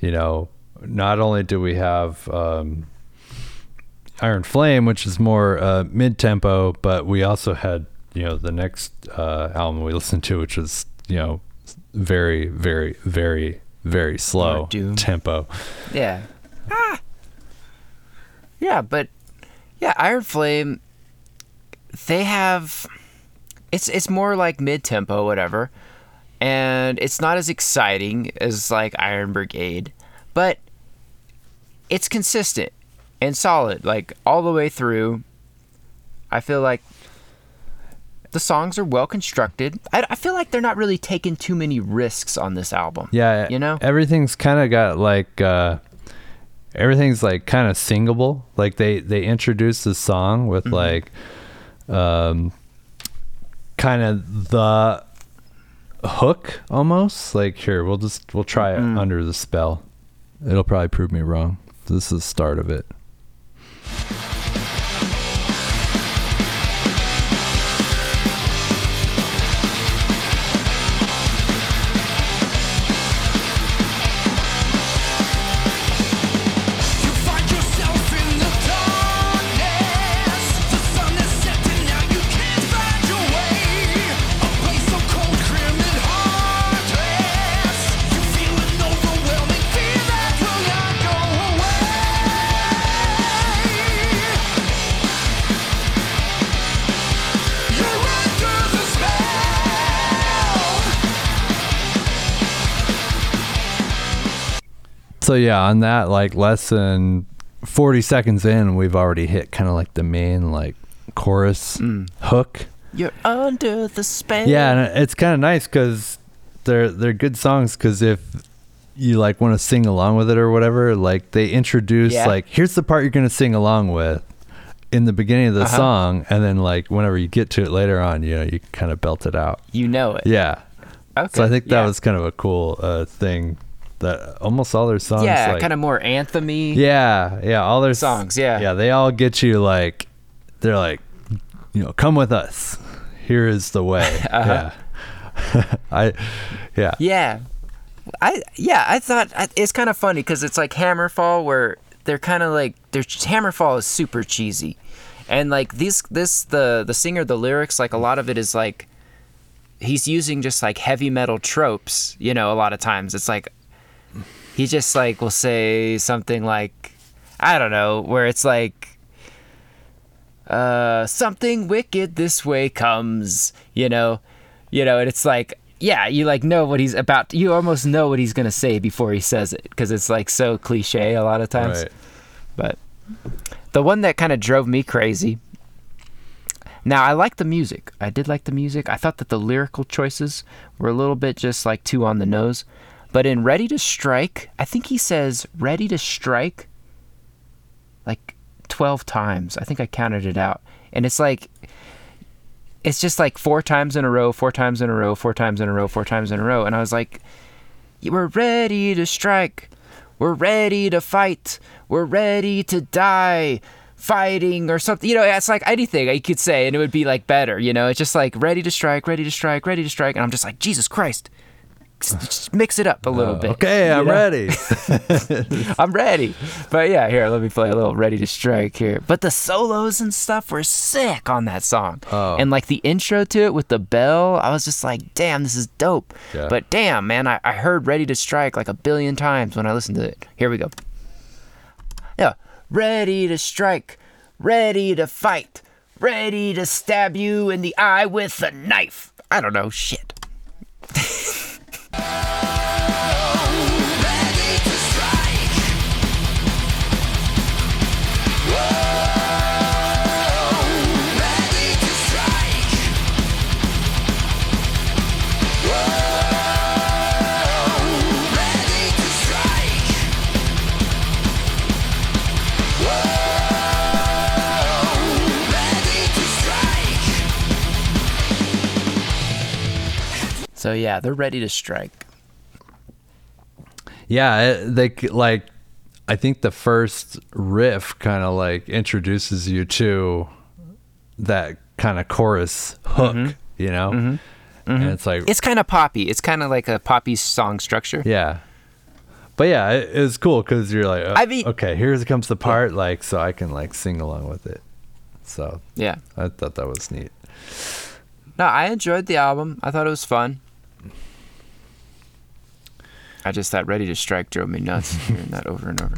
you know, not only do we have um Iron Flame, which is more uh, mid tempo, but we also had you know the next uh, album we listened to, which was you know very very very very slow tempo. Yeah. Ah. Yeah, but yeah, Iron Flame. They have. It's it's more like mid tempo, whatever, and it's not as exciting as like Iron Brigade, but it's consistent and solid, like all the way through. I feel like the songs are well constructed. I, I feel like they're not really taking too many risks on this album. Yeah, you know. everything's kind of got like uh, everything's like kind of singable. Like they they introduce the song with Mm-hmm. like um kind of the hook almost. Like here, we'll just we'll try it Mm. under the spell. It'll probably prove me wrong. This is the start of it. So yeah, on that like less than 40 seconds in, we've already hit kind of like the main like chorus Mm. hook. You're under the spell. Yeah, and it's kind of nice because they're they're good songs. Because if you like want to sing along with it or whatever, like they introduce Yeah. like here's the part you're gonna sing along with in the beginning of the Uh-huh. song, and then like whenever you get to it later on, you know you kind of belt it out. You know it. Yeah. Okay. So I think that yeah. was kind of a cool uh, thing that almost all their songs. yeah, like, kind of more anthemy. Yeah, yeah, all their Songs, yeah. yeah, they all get you like, they're like, you know, come with us. Here is the way. Uh-huh. Yeah, I, yeah, Yeah. I yeah, I thought it's kind of funny because it's like Hammerfall where they're kind of like their Hammerfall is super cheesy, and like these this the the singer the lyrics like a lot of it is like he's using just like heavy metal tropes. You know, a lot of times it's like he just like will say something like I don't know where it's like uh something wicked this way comes you know? You know and it's like yeah you like know what he's about you almost know what he's gonna say before he says it because it's like so cliche a lot of times. Right. but the one that kind of drove me crazy now i like the music. I did like the music. I thought that the lyrical choices were a little bit just like too on the nose but in ready to strike i think he says ready to strike like 12 times i think i counted it out and it's like it's just like four times in a row four times in a row four times in a row four times in a row and i was like we're ready to strike. We're ready to fight. We're ready to die. Fighting or something. You know, it's like anything I could say and it would be like better. You know, it's just like ready to strike, ready to strike, ready to strike. And I'm just like, Jesus Christ. Just- Just mix it up a little oh. bit. Okay, I'm know? ready. I'm ready. But yeah, here, let me play a little Ready to Strike here. But the solos and stuff were sick on that song. Oh. And like the intro to it with the bell, I was just like, damn, this is dope. Yeah. But damn, man, I, I heard Ready to Strike like a billion times when I listened to it. Here we go. Yeah. Ready to strike, ready to fight, ready to stab you in the eye with a knife. I don't know, shit. So yeah, they're ready to strike. yeah, it, they like. I think the first riff kind of like introduces you to that kind of chorus hook, you know, and it's like It's kind of poppy. It's kind of like a poppy song structure. Yeah. but yeah, it, it was cool because you're like, uh, I mean- okay, here comes the part, like, so I can like sing along with it. So Yeah. I thought that was neat. No, I enjoyed the album. I thought it was fun. I just that Ready to Strike drove me nuts hearing that over and over.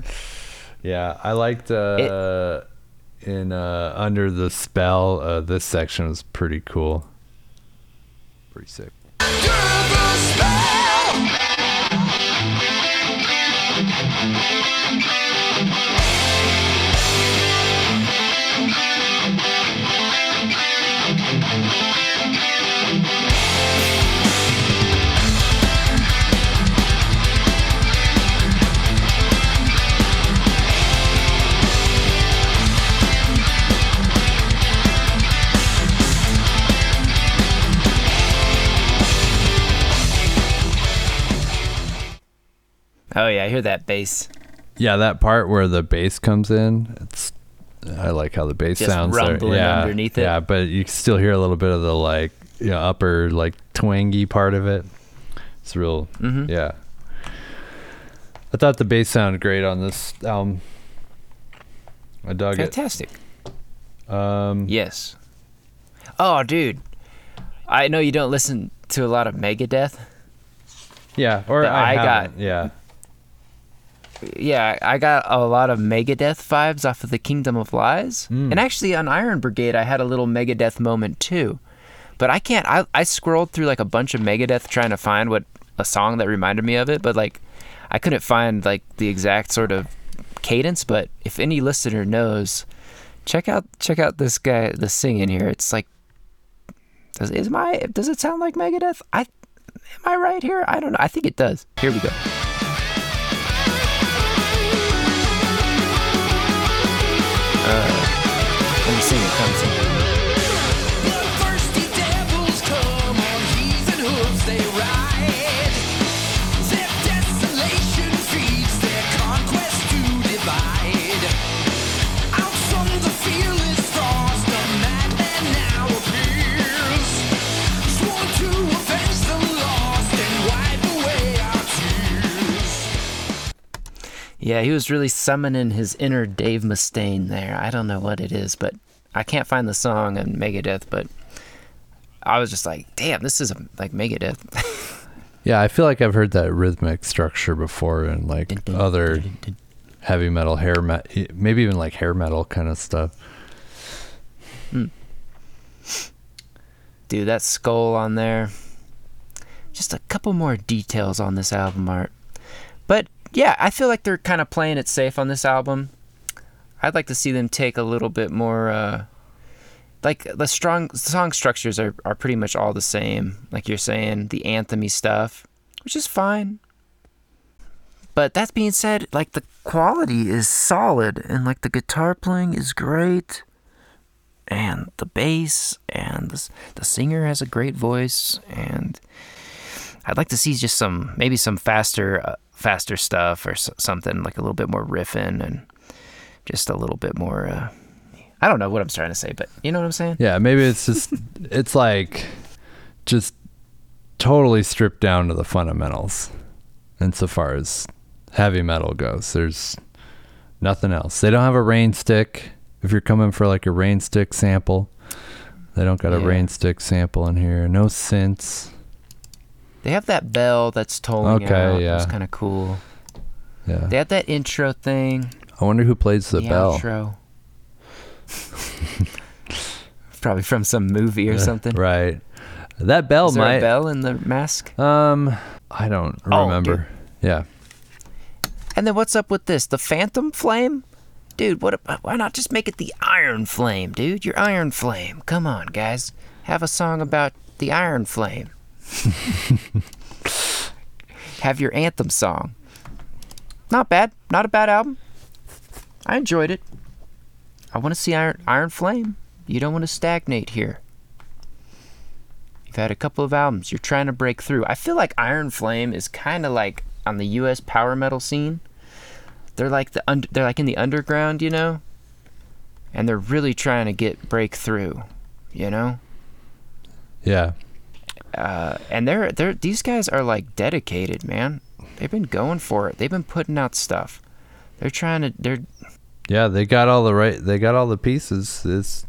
Yeah, I liked uh, in uh, Under the Spell. Uh, this section was pretty cool. Pretty sick. Oh yeah, I hear that bass. Yeah, that part where the bass comes in, it's I like how the bass Just sounds there. rumbling Yeah, underneath it. Yeah, but you can still hear a little bit of the like you know, upper like twangy part of it. It's real. Mhm. Yeah. I thought the bass sounded great on this album. I dug Fantastic. it. Um, Yes. Oh, dude. I know you don't listen to a lot of Megadeth. yeah, or I, I got- Yeah, Yeah, I got a lot of Megadeth vibes off of the Kingdom of Lies. Hmm. And actually on Iron Brigade I had a little Megadeth moment too. But I can't I I scrolled through like a bunch of Megadeth trying to find what a song that reminded me of it, but like I couldn't find like the exact sort of cadence, but if any listener knows, check out check out this guy the singing here. It's like does is my does it sound like Megadeth? I am I right here? I don't know. I think it does. Here we go. Uh, let me sing it. Come Yeah, he was really summoning his inner Dave Mustaine there. I don't know what it is, but I can't find the song on Megadeth, but I was just like, damn, this is a, like Megadeth. yeah. I feel like I've heard that rhythmic structure before in like other heavy metal, hair metal, maybe even like hair metal kind of stuff. Hmm. Dude, that skull on there. Just a couple more details on this album art. But yeah, I feel like they're kind of playing it safe on this album. I'd like to see them take a little bit more uh like the strong song structures are, are pretty much all the same. Like you're saying, the anthemy stuff, which is fine. But that being said, like the quality is solid and like the guitar playing is great and the bass and the, the singer has a great voice and I'd like to see just some maybe some faster uh, faster stuff or s- something like a little bit more riffing and just a little bit more uh, I don't know what I'm trying to say but you know what I'm saying Yeah, maybe it's just it's like just totally stripped down to the fundamentals insofar as heavy metal goes. There's nothing else. They don't have a rain stick. If you're coming for like a rain stick sample, they don't got a Yeah. rain stick sample in here. No synths. They have that bell that's tolling Okay, out yeah. it's kind of cool Yeah. they have that intro thing I wonder who plays the, bell. Intro. probably from some movie or something Right. That bell is there might a bell in the mask um I don't Oh, remember. Yeah. And then what's up with this? The Phantom Flame? Dude, what? Why not just make it the Iron Flame, dude? Your Iron Flame. Come on, guys. Have a song about the Iron Flame. Have your anthem song. Not bad. Not a bad album. I enjoyed it. I want to see Iron Iron Flame. You don't want to stagnate here. You've had a couple of albums. You're trying to break through. I feel like Iron Flame is kind of like on the U.S. power metal scene. They're like the they're like in the underground, you know, and they're really trying to get break through, you know. Yeah. Uh, and they're they're these guys are like dedicated, man. They've been going for it. They've been putting out stuff. They're trying to. They're Yeah, they got all the right. They got all the pieces. It's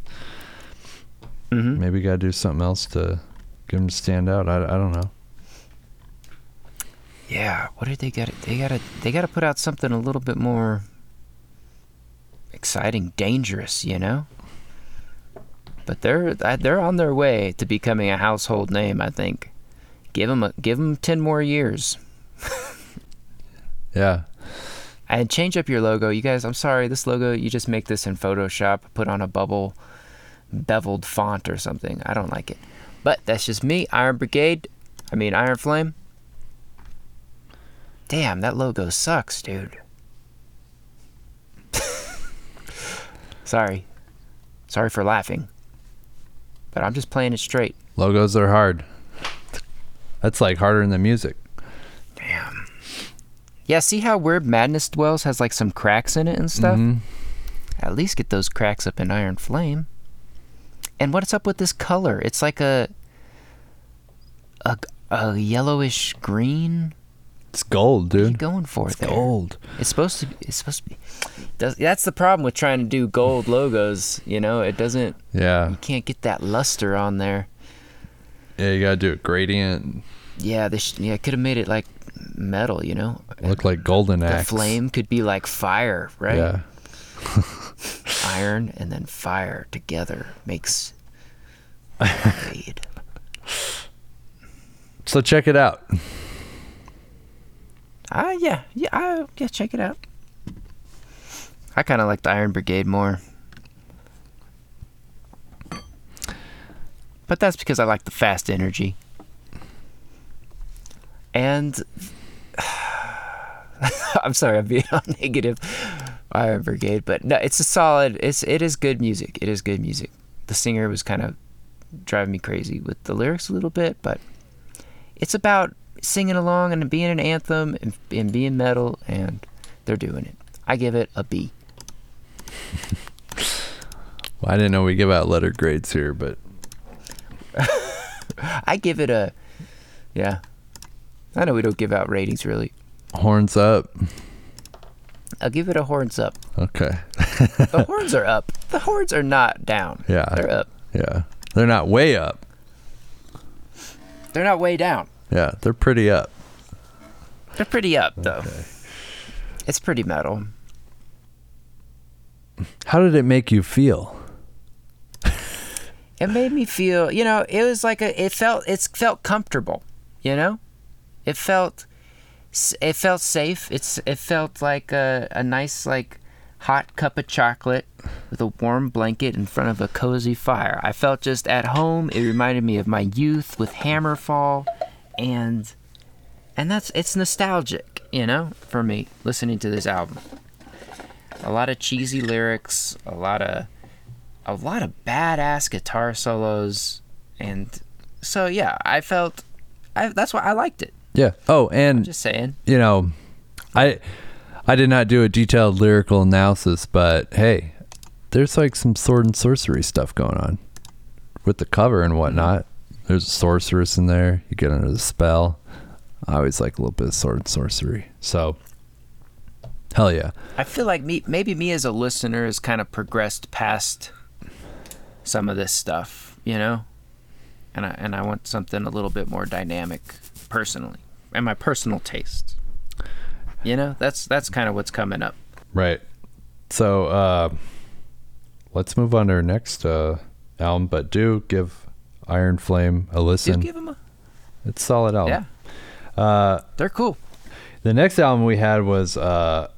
Mhm. maybe got to do something else to get them to stand out. I, I don't know. yeah. What did they get? They gotta. They gotta put out something a little bit more exciting, dangerous. You know. But they're they're on their way to becoming a household name. I think. Give them a, give them ten more years. Yeah, And change up your logo, you guys. I'm sorry, this logo you just make this in Photoshop, put on a bubble, beveled font or something. I don't like it, but that's just me. Iron Brigade, I mean Iron Flame. Damn, that logo sucks, dude. sorry, sorry for laughing, but I'm just playing it straight. logos are hard. That's like harder than the music. Damn. Yeah, see how Where Madness Dwells has like some cracks in it and stuff? Mhm. At least get those cracks up in Iron Flame. And what's up with this color? It's like a a, a yellowish green. It's gold, What are you dude. going for It's there? gold. It's supposed to be. It's supposed to be. Does, that's the problem with trying to do gold logos. You know, it doesn't. Yeah, You can't get that luster on there. yeah. You gotta do it gradient. Yeah, they sh- yeah could have made it like metal. You know, Look like golden the flame could be like fire, right? Yeah. iron and then fire together makes blade. So check it out. Ah, yeah, yeah, I, yeah. Check it out. I kind of like the Iron Brigade more, but that's because I like the fast energy. And I'm sorry, I'm being all negative. Iron Brigade, but no, it's a solid. It's it is good music. It is good music. The singer was kind of driving me crazy with the lyrics a little bit, but it's about singing along and being an anthem and, and being metal, and they're doing it. I give it a B. Well, I didn't know we give out letter grades here, but I give it a yeah. I know we don't give out ratings really. horns up. I'll give it a horns up. Okay. The horns are up. The horns are not down. Yeah. They're up. Yeah. They're not way up. They're not way down. Yeah, they're pretty up. They're pretty up though. It's pretty metal. How did it make you feel? it made me feel you know it was like a it felt it's felt comfortable you know it felt it felt safe it's it felt like a, a nice like hot cup of chocolate with a warm blanket in front of a cozy fire i felt just at home it reminded me of my youth with hammerfall and and that's it's nostalgic you know for me listening to this album a lot of cheesy lyrics a lot of a lot of badass guitar solos and so yeah i felt I, that's why i liked it Yeah. Oh, and just saying you know, I I did not do a detailed lyrical analysis, but hey, there's like some sword and sorcery stuff going on with the cover and whatnot. There's a sorceress in there. You get under the spell. I always like a little bit of sword and sorcery. So, hell yeah. i feel like me maybe me as a listener has kind of progressed past some of this stuff you know and i and i want something a little bit more dynamic personally and my personal tastes you know that's that's kind of what's coming up Right. So, uh, let's move on to our next uh, album, but do give Iron Flame a Just listen. give them a it's a solid album. yeah Uh, they're cool The next album we had was uh,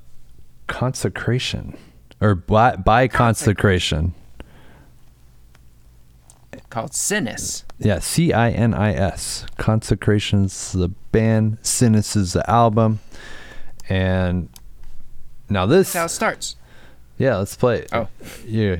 Consecration, or by, by Consecration. called Cinis. Yeah, C I N I S. Consecration's the band, Cinis is the album, and now this. That's how it starts. Yeah, let's play it. Oh. yeah.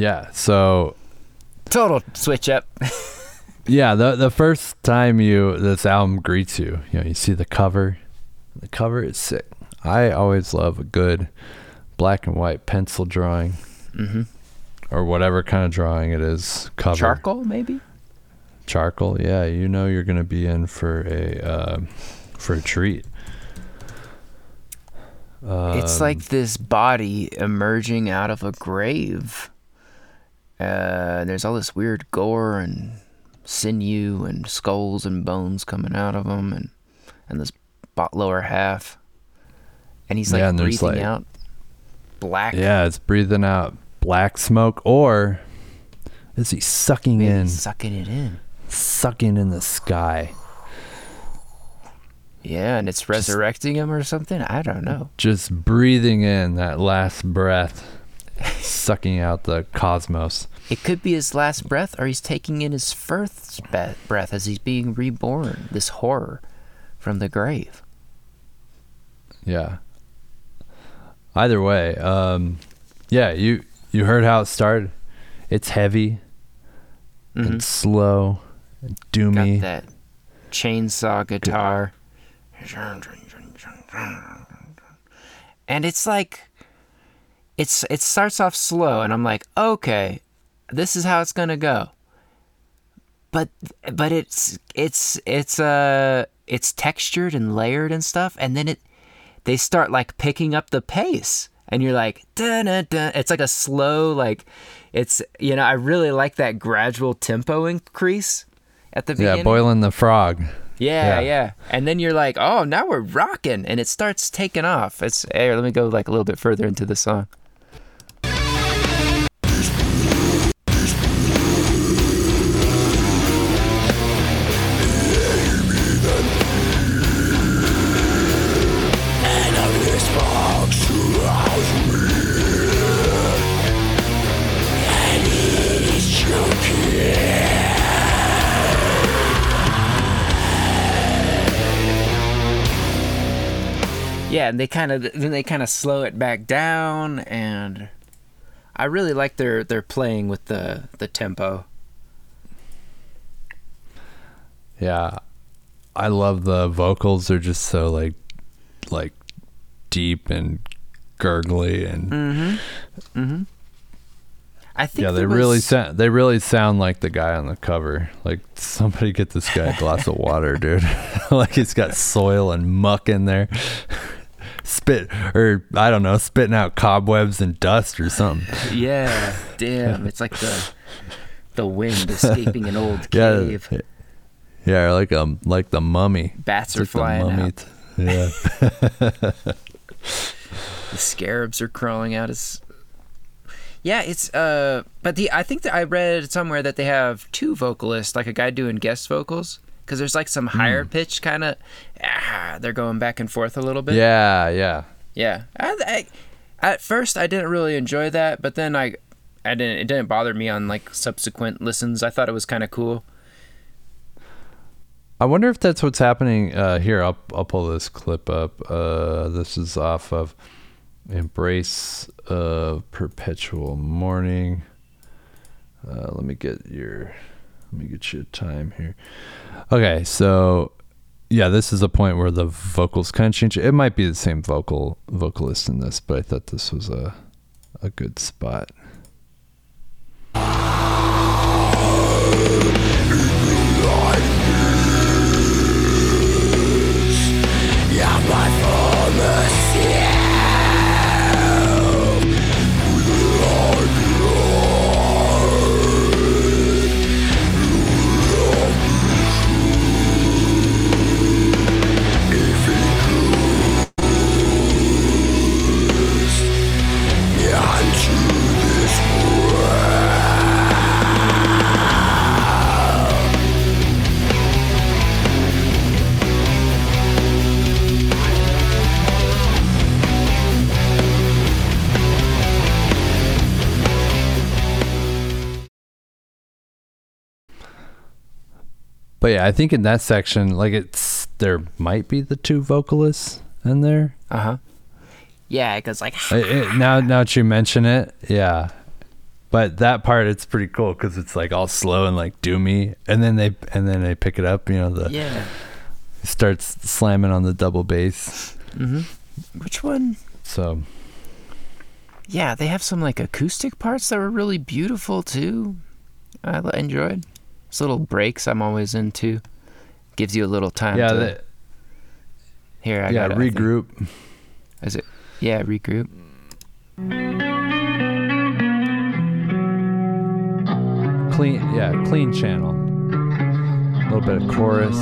Yeah. So Total switch up. yeah, the the first time you this album greets you, you know, you see the cover. The cover is sick. I always love a good black and white pencil drawing. Mhm. Or whatever kind of drawing it is. Cover. Charcoal, maybe. charcoal yeah you know you're gonna be in for a uh, for a treat it's Um, like this body emerging out of a grave. Uh, there's all this weird gore and sinew and skulls and bones coming out of him, and and this bot lower half, and he's like Yeah, and breathing like- out black. yeah it's breathing out black smoke or is he sucking maybe in sucking it in. sucking in the sky Yeah, and it's resurrecting him or something. I don't know. just breathing in that last breath sucking out the cosmos It could be his last breath, or he's taking in his first breath as he's being reborn. This horror from the grave. yeah either way um yeah you you heard how it started it's heavy Mhm. and slow and Got doomy that chainsaw guitar. And it's like it's it starts off slow and I'm like, "Okay, this is how it's going to go." But but it's it's it's uh it's textured and layered and stuff and then it they start like picking up the pace and you're like dun, dun, dun. it's like a slow like it's you know i really like that gradual tempo increase at the beginning yeah boiling the frog yeah, Yeah. yeah. And then you're like, oh, now we're rocking, and it starts taking off. It's here. Let me go like a little bit further into the song. And they kind of then they kind of slow it back down, and I really like their their playing with the the tempo. Yeah. I love the vocals. They're just so like like deep and gurgly and mm-hmm. Mm-hmm. I think yeah, they there really sound they really sound like the guy on the cover. Like somebody get this guy a glass of water, dude. like he's got soil and muck in there. Spit or I don't know, spitting out cobwebs and dust or something. Yeah, damn, it's like the the wind escaping an old cave. Yeah, or like um like the mummy. Bats It's are like the flying mummy out. yeah. the scarabs are crawling out as yeah it's uh but the i think that i read somewhere that they have two vocalists like a guy doing guest vocals because there's like some higher pitch kind of ah, they're going back and forth a little bit yeah, yeah. yeah I, I, at first i didn't really enjoy that but then i i didn't it didn't bother me on like subsequent listens i thought it was kind of cool I wonder if that's what's happening uh, here. I'll I'll pull this clip up. Uh, this is off of Embrace of Perpetual Mourning. Uh, let me get your let me get you a time here. Okay, so yeah, this is a point where the vocals kind of change. It might be the same vocal vocalist in this, but I thought this was a a good spot. But yeah, I think in that section, like it's there might be the two vocalists in there. uh-huh yeah it goes like It- it- now, now that you mention it, yeah, but that part it's pretty cool because it's like all slow and like doomy, and then they and then they pick it up. You know, the Yeah. starts slamming on the double bass. Mm-hmm. Which one? So Yeah, they have some like acoustic parts that were really beautiful too. I enjoyed. Those little breaks I'm always into. Gives you a little time yeah, to here. I yeah, got regroup. Is it? Yeah, regroup. Clean, yeah, clean channel. A little bit of chorus.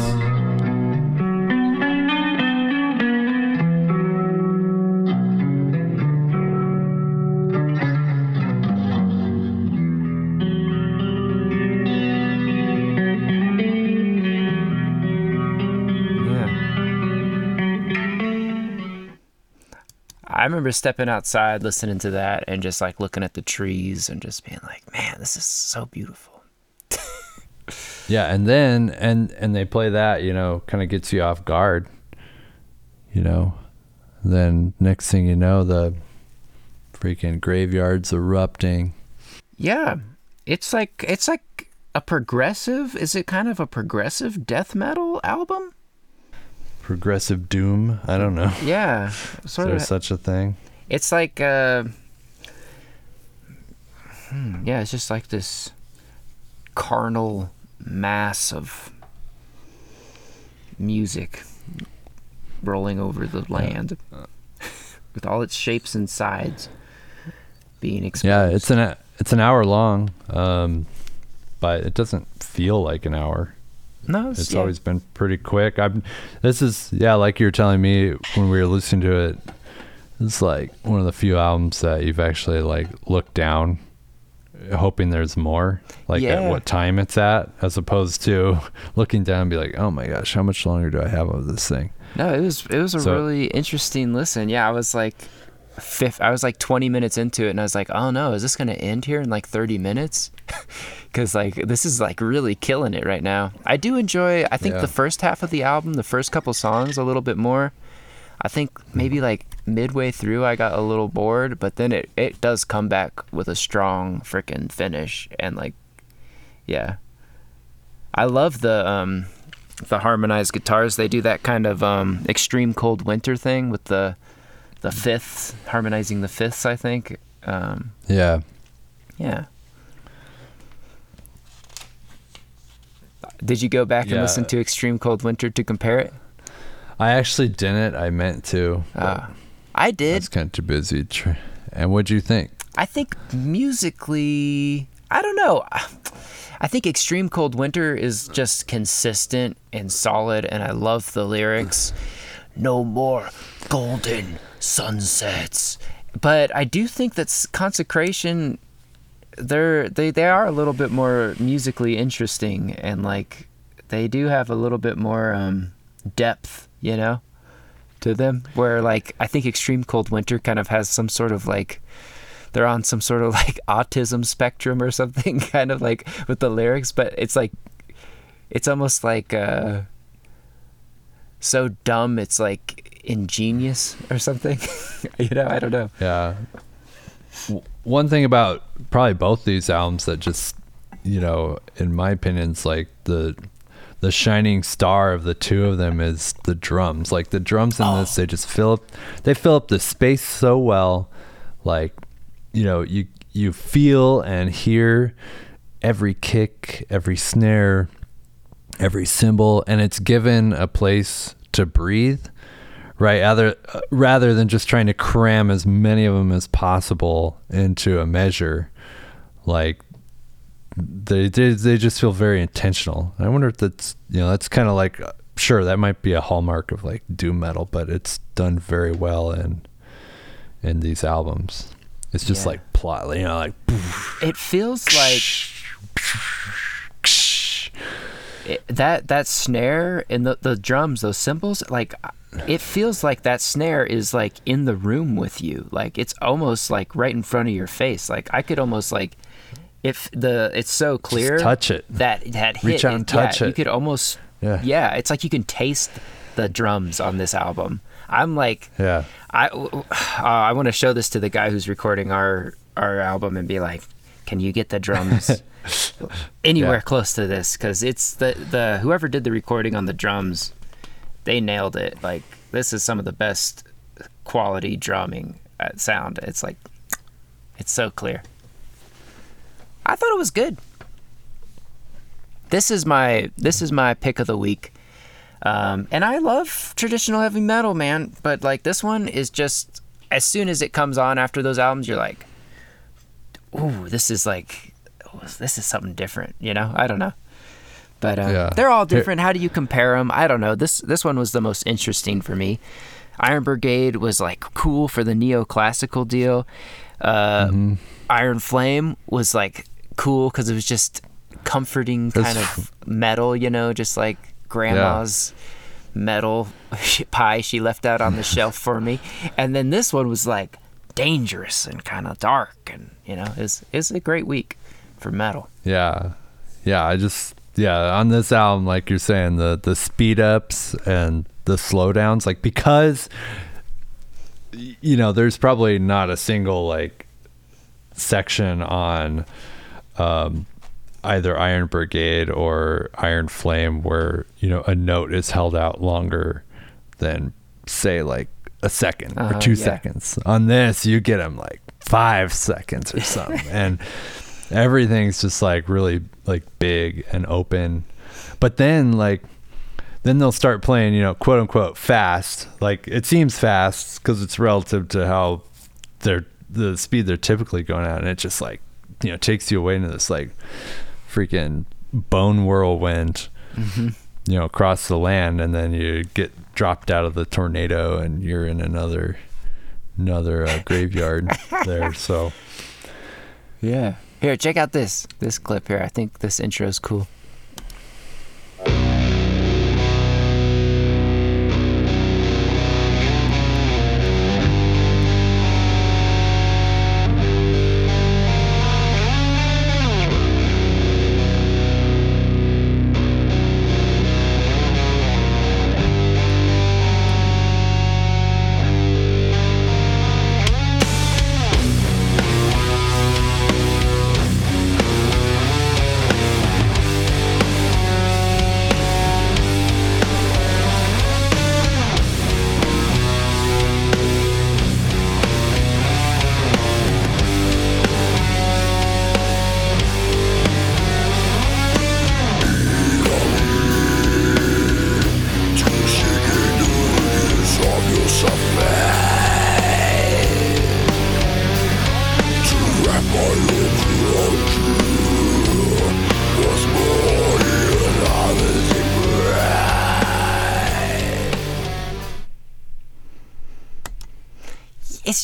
Remember stepping outside, listening to that, and just like looking at the trees and just being like, "Man, this is so beautiful." Yeah, and then and and they play that, you know, kind of gets you off guard. You know, then next thing you know, the freaking graveyard's erupting. Yeah, it's like it's like a progressive. Is it kind of a progressive death metal album? Progressive doom. I don't know. Yeah, Is sort there of. such a thing? It's like uh, hmm, yeah, it's just like this carnal mass of music rolling over the land with all its shapes and sides being exposed. Yeah, it's an it's an hour long, um, but it doesn't feel like an hour. No, It's yeah. always been pretty quick. I'm. This is yeah, like you were telling me when we were listening to it. It's like one of the few albums that you've actually like looked down, hoping there's more. Like Yeah. at what time it's at, as opposed to looking down and be like, oh my gosh, how much longer do I have of this thing? No, it was it was a So- really interesting listen. Yeah, I was like fifth I was like 20 minutes into it and I was like, "Oh no, is this going to end here in like 30 minutes?" Cuz like this is like really killing it right now. I do enjoy I think Yeah. the first half of the album, the first couple songs a little bit more. I think maybe like midway through I got a little bored, but then it it does come back with a strong freaking finish and like yeah. I love the um the harmonized guitars. They do that kind of um, extreme cold winter thing with the the fifths, harmonizing the fifths. I think. Um, Yeah, yeah. Did you go back and listen to Extreme Cold Winter to compare it? I actually didn't. I meant to. Uh, I I did. It's kind of too busy. And what'd you think? I think musically, I don't know. I think Extreme Cold Winter is just consistent and solid, and I love the lyrics. No more golden sunsets. But I do think that's Consecration. They're they they are a little bit more musically interesting, and like they do have a little bit more um, depth, you know, to them. Where like I think Extreme Cold Winter kind of has some sort of like they're on some sort of like autism spectrum or something kind of like with the lyrics but it's like it's almost like uh so dumb it's like ingenious or something you know i don't know Yeah. One thing about probably both these albums that just, you know, in my opinion, is like the the shining star of the two of them is the drums. Like the drums in this, they just fill up. They fill up the space so well. Like, you know, you you feel and hear every kick, every snare, every cymbal, and it's given a place to breathe right rather uh, rather than just trying to cram as many of them as possible into a measure like they they, they just feel very intentional i wonder if that's you know that's kind of like uh, sure that might be a hallmark of like doom metal but it's done very well in in these albums it's just Yeah. like plot you know like it feels like it, that that snare and the the drums those cymbals like it feels like that snare is like in the room with you like it's almost like right in front of your face like i could almost like if the it's so clear touch it. that that hit Reach out and it- yeah, touch you could almost Yeah. yeah it's like you can taste the drums on this album i'm like yeah I uh, I want to show this to the guy who's recording our our album and be like, can you get the drums anywhere Yeah. close to this? Because it's the the whoever did the recording on the drums, they nailed it. Like this is some of the best quality drumming uh, sound. It's like it's so clear. I thought it was good. This is my this is my pick of the week. Um, and I love traditional heavy metal, man. But like this one is just as soon as it comes on after those albums, you're like, ooh, this is like, this is something different. You know, I don't know. But uh, Yeah. they're all different. How do you compare them? I don't know. This this one was the most interesting for me. Iron Brigade was like cool for the neoclassical deal. Uh, Mm-hmm. Iron Flame was like cool because it was just comforting That's kind of metal, you know, just like grandma's metal pie she left out on the shelf for me. And then this one was like dangerous and kind of dark, and you know, it's it's a great week for metal. Yeah. Yeah, I just yeah, on this album like you're saying the the speed ups and the slowdowns like because you know, there's probably not a single like section on um either Iron Brigade or Iron Flame where, you know, a note is held out longer than say like a 2nd Uh-huh, or 2 yeah. seconds. On this you get them like 5 seconds or something. and everything's just like really like big and open. But then like then they'll start playing you know quote unquote fast. Like it seems fast because it's relative to how they're the speed they're typically going at and it just like you know takes you away into this like freaking bone whirlwind you know across the land and then you get dropped out of the tornado and you're in another another uh, graveyard there. So Yeah. Here, check out this this clip here. I think this intro is cool.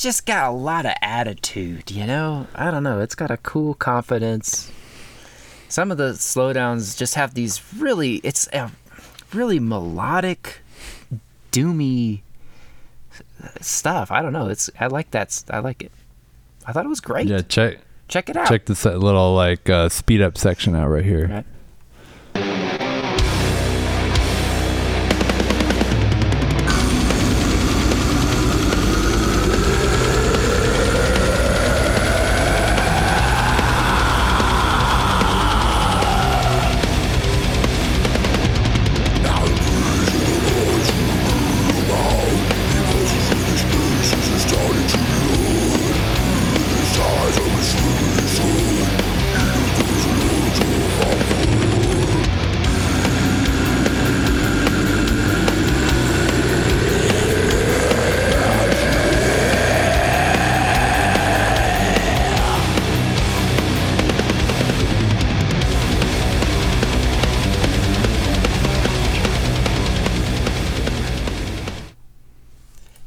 Just got a lot of attitude, you know? I don't know. It's got a cool confidence. Some of the slowdowns just have these really, it's a really melodic, doomy stuff. I don't know. It's, I like that. I like it. I thought it was great. yeah check Check it out. check this little like uh, speed up section out right here. Right.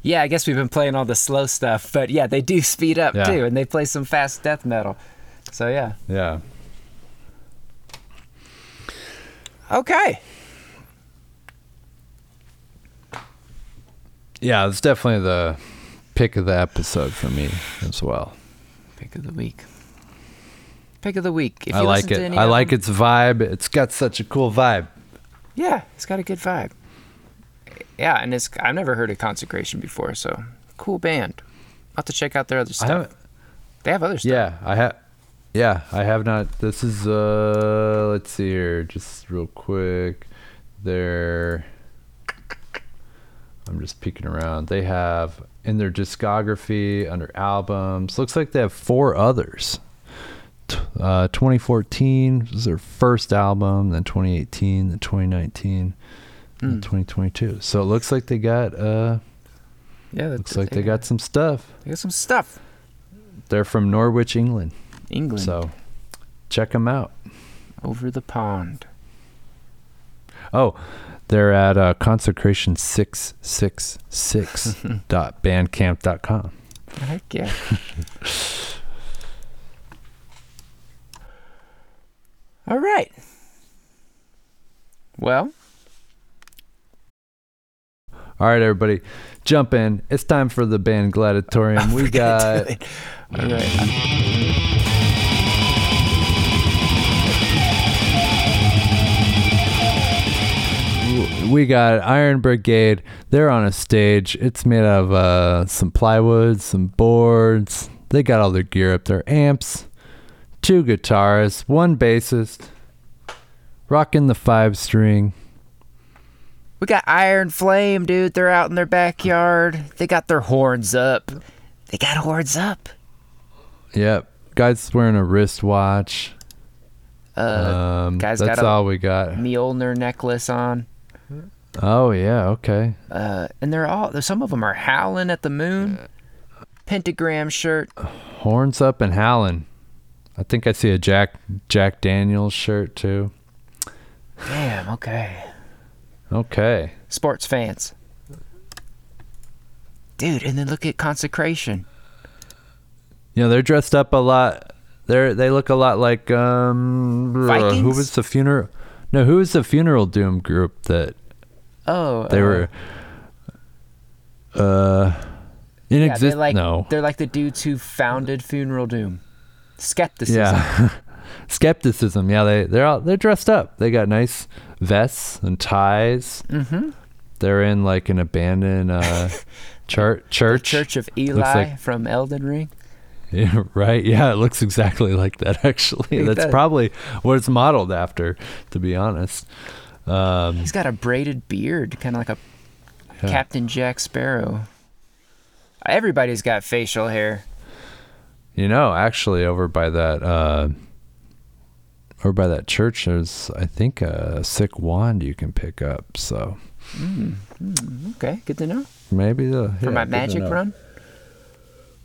Yeah, I guess we've been playing all the slow stuff, but yeah, they do speed up Yeah. too, and they play some fast death metal. So yeah. Yeah. Okay. Yeah, it's definitely the pick of the episode for me as well. Pick of the week. Pick of the week. If I you like it. I like them- its vibe. It's got such a cool vibe. Yeah, it's got a good vibe. Yeah, and it's I've never heard of Consecration before, so cool band. I'll have to check out their other stuff. They have other stuff. Yeah, I have. Yeah, I have not. This is uh, let's see here, just real quick. They're. I'm just peeking around. They have in their discography under albums. Looks like they have four others. Uh, 2014 was their first album. Then 2018, then 2019, and 2022. So it looks like they got uh, Yeah, looks like they got some stuff. they got some stuff. They're from Norwich, England. England So check them out. over the pond. Oh, they're at uh, consecration666.bandcamp.com. Heck yeah. All right. Well, All right, everybody, jump in. It's time for the band Gladiatorium. We got all right. we got Iron Brigade. They're on a stage. It's made out of uh, some plywood, some boards. They got all their gear up there. Amps, two guitarists, one bassist, rocking the five string. We got Iron Flame, dude. They're out in their backyard. They got their horns up. They got horns up. Yep. Guy's wearing a wristwatch. Uh, Um, guy's that's got a- all we got. Mjolnir necklace on. Oh yeah, okay. Uh, and they're all. Some of them are howling at the moon. Pentagram shirt. Horns up and howling. I think I see a Jack Jack Daniels shirt too. Damn. Okay. Okay. Sports fans. Dude, and then look at consecration. You know, they're dressed up a lot. They're they look a lot like um uh, who was the funeral No, who was the funeral doom group that Oh, they uh, were uh in Yeah, exist they're like no. they're like the dudes who founded Funeral Doom. Skepticism. Yeah. Skepticism. Yeah, they they're all they're dressed up. They got nice vests and ties. Mm-hmm. They're in like an abandoned uh church church. Church of Elleh like- from Elden Ring. Yeah, right. Yeah, it looks exactly like that actually. That's does. probably what it's modeled after, to be honest. Um He's got a braided beard, kind of like a Yeah. Captain Jack Sparrow. Everybody's got facial hair. You know, actually, over by that, uh, over by that church, there's I think a sick wand you can pick up. So Okay, good to know. maybe the For my magic run.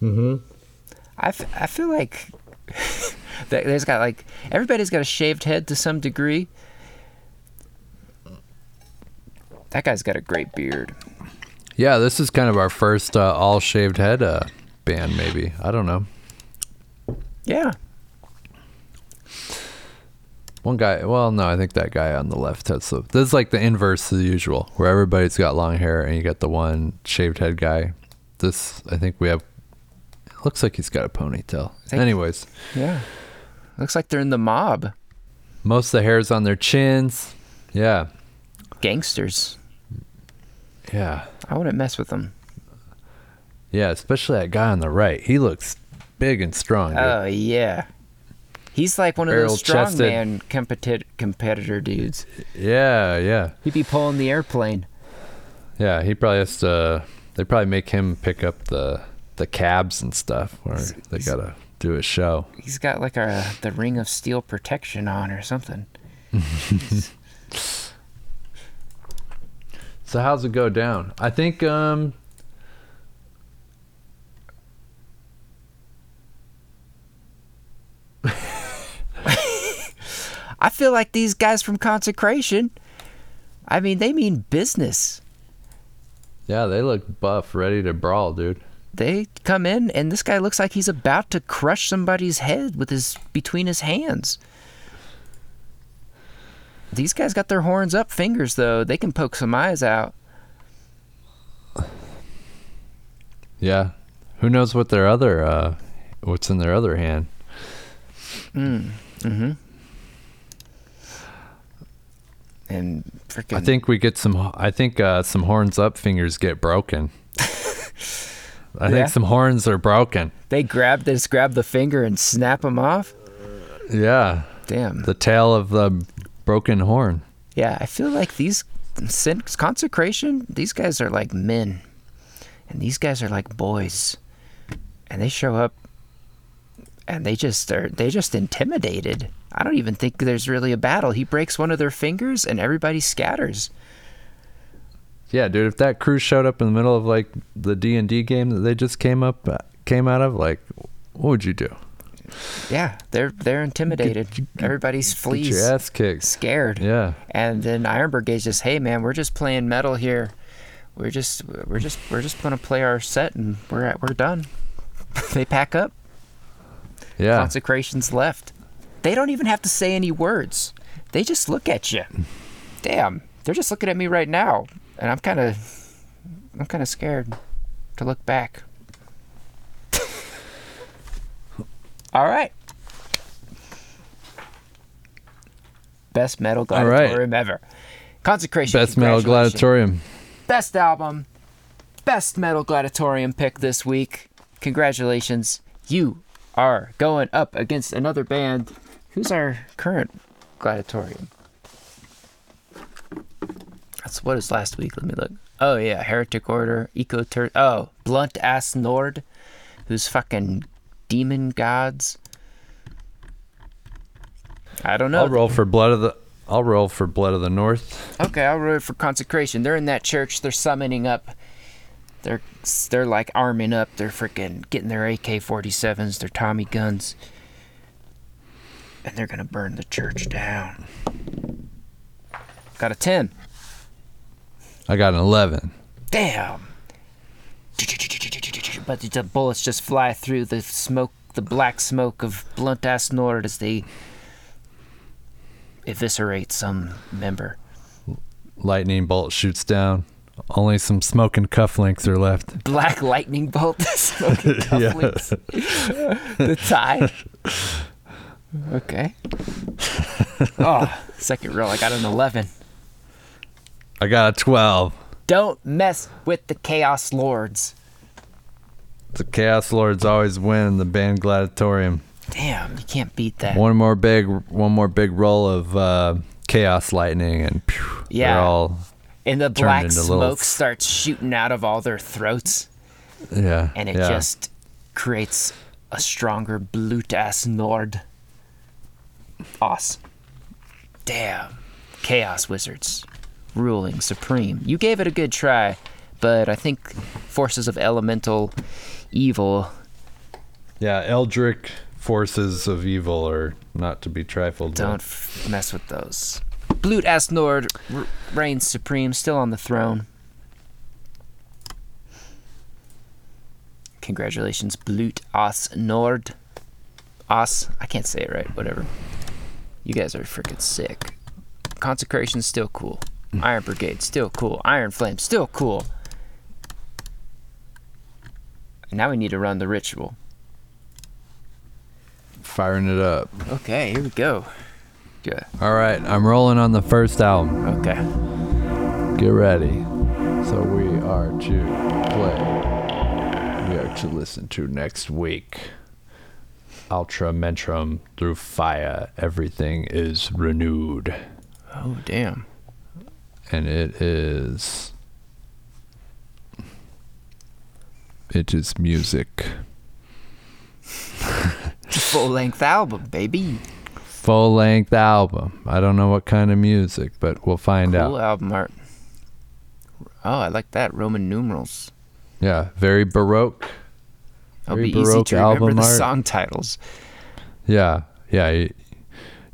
Mm-hmm. I, f- I feel like there's got like everybody's got a shaved head to some degree. That guy's got a great beard. Yeah, this is kind of our first uh, all shaved head uh, band. Maybe I don't know. Yeah. One guy. Well, no, I think that guy on the left has the. This is like the inverse of the usual, where everybody's got long hair and you got the one shaved head guy. This, I think we have. Looks like he's got a ponytail. Think- Anyways, Yeah. Looks like they're in the mob. most of the hair's on their chins. Yeah, Gangsters. yeah. I wouldn't mess with them. Yeah, especially that guy on the right. He looks big and strong. Dude. Oh yeah. He's like one of those Barrel-chested. strongman competi- competitor dudes. yeah, yeah, He'd be pulling the airplane. yeah. He probably has to. They probably make him pick up the the cabs and stuff, where they gotta do a show. He's got like a the ring of steel protection on or something. So how's it go down? I think um I feel like these guys from Consecration, I mean, they mean business. yeah, they look buff, ready to brawl, dude. They come in and this guy looks like he's about to crush somebody's head with his between his hands. These guys got their horns up fingers though. They can poke some eyes out. Yeah. Who knows what their other uh what's in their other hand? And freaking I think we get some I think uh some horns up fingers get broken. I Yeah? think some horns are broken. they grab this grab the finger and snap them off. Yeah. Damn. The tail of the broken horn. Yeah, I feel like these sin- consecration. These guys are like men, and these guys are like boys, and they show up, and they just are. They just intimidated. I don't even think there's really a battle. He breaks one of their fingers, and everybody scatters. Yeah, dude. If that crew showed up in the middle of like the D and D game that they just came up uh, came out of, like, what would you do? Yeah, they're they're intimidated. Everybody's Get flees, your ass kicked. scared. Yeah. And then Iron Brigade's just, hey man, we're just playing metal here. We're just we're just we're just gonna play our set and we're at, we're done. they pack up. Yeah. Consecration's left. They don't even have to say any words. They just look at you. Damn, they're just looking at me right now, and I'm kind of I'm kind of scared to look back. All right. Best metal All right. gladiatorium ever. Consecration. Best metal gladiatorium. Best album. Best metal gladiatorium pick this week. Congratulations. You are going up against another band. Who's our current gladiatorium? That's what is last week. Let me look. Oh yeah, Heretic Order, Eco Tur Oh, Blunt Ass Nord, who's fucking demon gods. I don't know. I'll roll for blood of the. I'll roll for blood of the north. Okay, I'll roll for consecration. They're in that church. They're summoning up. They're they're like arming up. They're freaking getting their AK-47s, their Tommy guns, and they're gonna burn the church down. Got a ten. I got an eleven. Damn. But the bullets just fly through the smoke, the black smoke of blunt ass Nord as they eviscerate some member. Lightning bolt shoots down. Only some smoking cufflinks are left. Black lightning bolt, smoking cufflinks. the tie. Okay. Oh, second roll. I got an 11. I got a twelve. Don't mess with the Chaos Lords. The Chaos Lords always win in the band gladiatorium. Damn, you can't beat that. One more big, one more big roll of uh, chaos lightning, and phew, Yeah. they're all and the black smoke little- starts shooting out of all their throats, yeah, and it yeah. just creates a stronger blute ass Nord. Os. Damn. Chaos Wizards. Ruling supreme. You gave it a good try, but I think forces of elemental evil yeah, Eldritch forces of evil are not to be trifled. Don't with. f- mess with those. Blute Ass Nord r- reigns supreme, still on the throne. Congratulations, Blute Ass Nord. Os, I can't say it right, whatever. You guys are freaking sick. Consecration's still cool. Iron Brigade, still cool. Iron Flame, still cool. Now we need to run the ritual. Firing it up. Okay, here we go. Good. All right, I'm rolling on the first album. Okay. Get ready. So we are to play. We are to listen to next week. Atramentum through fire. Everything is renewed. Oh, damn. and it is it is music Full length album, baby. full length album i don't know what kind of music but we'll find Cool out album art. Oh, I like that. Roman numerals. yeah very baroque It'll Very be easy to remember the art. song titles. yeah yeah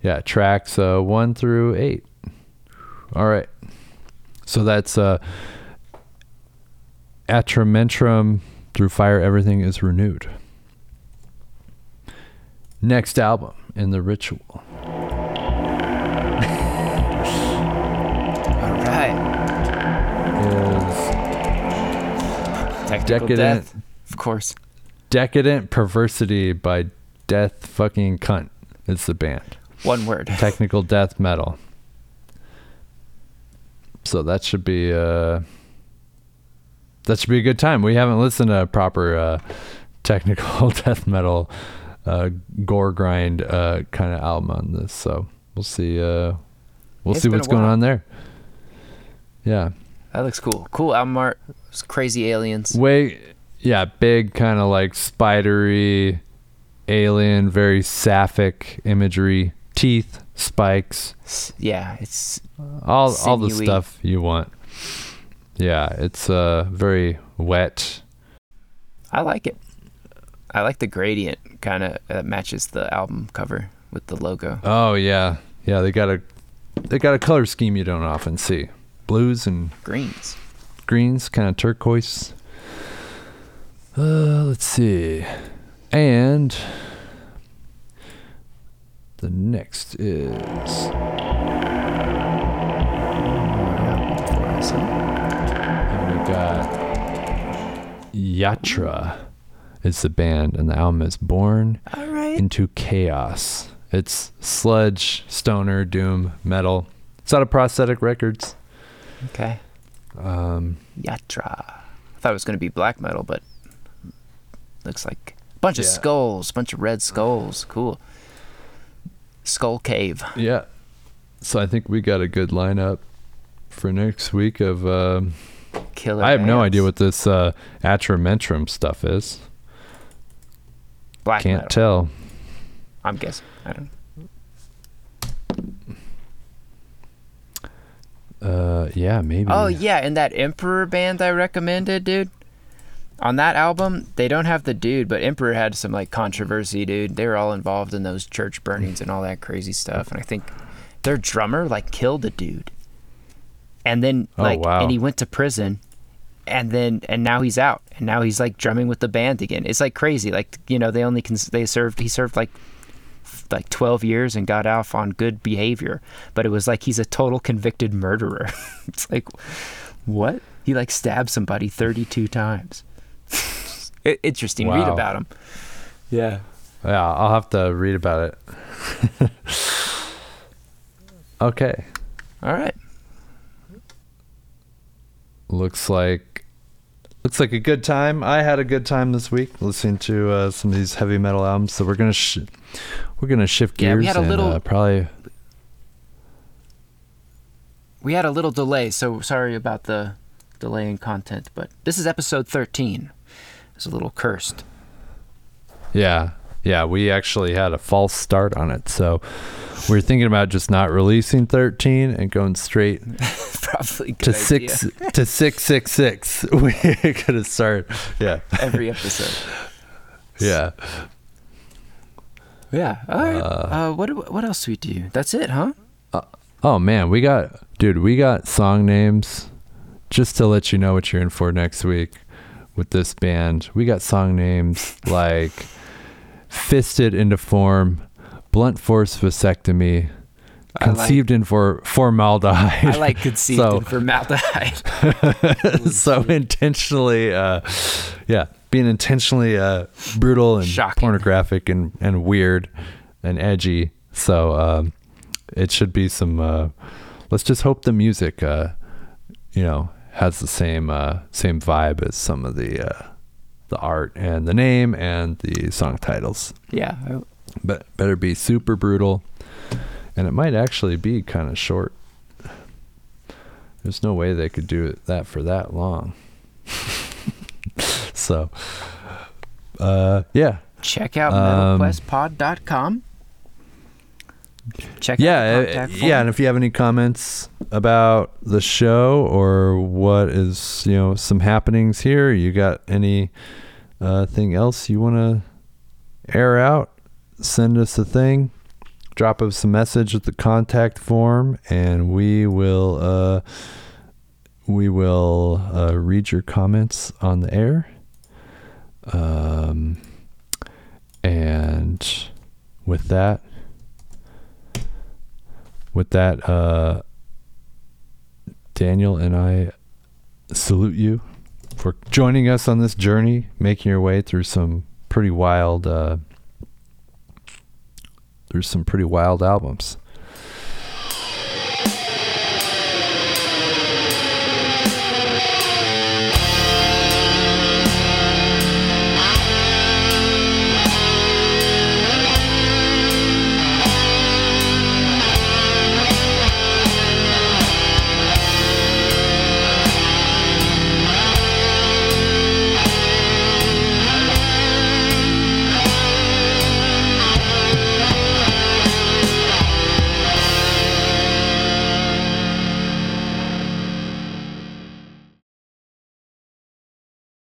yeah tracks uh 1 through 8 all right so that's uh atramentum through fire everything is renewed next album in the ritual All right. is Technical Decadent. Death, of course. Decadent Perversity by Death Fucking Cunt. It's the band. One word. Technical death metal. So that should be uh that should be a good time. We haven't listened to a proper uh technical death metal uh, gore grind uh, kind of album on this. So we'll see. Uh, we'll It's see what's going on there. Yeah, That looks cool. Cool album art. It's crazy aliens. way yeah, big kind of like spidery, alien, very sapphic imagery, teeth, spikes, Yeah, it's all all the stuff you want. Yeah, it's uh very wet. I like it. I like the gradient kind of that matches the album cover with the logo. Oh yeah, yeah. They got a they got a color scheme you don't often see. Blues and Greens. greens, kind of turquoise. Uh, let's see, and the next is and we got Yatra. Is the band, and the album is Born right. into chaos. It's sludge, stoner, doom, metal. It's out of prosthetic records. Okay. Um, Yatra. I thought it was going to be black metal, but looks like a bunch of skulls, a bunch of red skulls. Cool. Skull Cave. yeah. So I think we got a good lineup for next week. Of um Killer. I have no idea what this uh, Atramentum stuff is. black Can't metal. tell. I'm guessing. I don't. Uh, yeah, maybe. Oh yeah, and that Emperor band I recommended, dude. On that album, they don't have the dude, but Emperor had some like controversy, dude. They were all involved in those church burnings and all that crazy stuff, and I think their drummer like killed a dude. And then Oh, like wow. and he went to prison and then and now he's out and now he's like drumming with the band again. It's like crazy. Like, you know, they only can they served he served like like 12 years and got off on good behavior, but it was like he's a total convicted murderer. it's like what? He like stabbed somebody 32 times. I- Interesting. Read about him. Yeah. Yeah, I'll have to read about it. okay. All right. looks like looks like a good time. I had a good time this week listening to uh, some of these heavy metal albums. So we're gonna sh- we're gonna shift gears. Yeah, gears we had a and little- uh, probably We had a little delay, so sorry about the delay in content, but this is episode 13. It's a little cursed. yeah yeah we actually had a false start on it. So we are thinking about just not releasing 13 and going straight Probably good to idea. six to six six six. We're gonna start. Yeah every episode. yeah. Yeah. All right. Uh, what what else do we do? That's it, huh? Oh man, we got dude, we got song names just to let you know what you're in for next week with this band. We got song names like Fisted into Form, Blunt Force Vasectomy, I like- Conceived in for formaldehyde. I like conceived So- in formaldehyde. so intentionally uh yeah, being intentionally uh brutal and Shocking. pornographic and and weird and edgy. So um it should be some uh let's just hope the music uh you know has the same uh same vibe as some of the uh the art and the name and the song titles yeah. But better be super brutal and it might actually be kind of short there's no way they could do that for that long so uh yeah Check out metalquestpod.com. Check yeah uh, yeah and if you have any comments about the show or what is you know some happenings here you got any uh thing else you want to air out send us a thing. Drop us a message at the contact form and we will uh we will uh, read your comments on the air. Um and with that with that uh Daniel and I salute you for joining us on this journey making your way through some pretty wild uh some pretty wild albums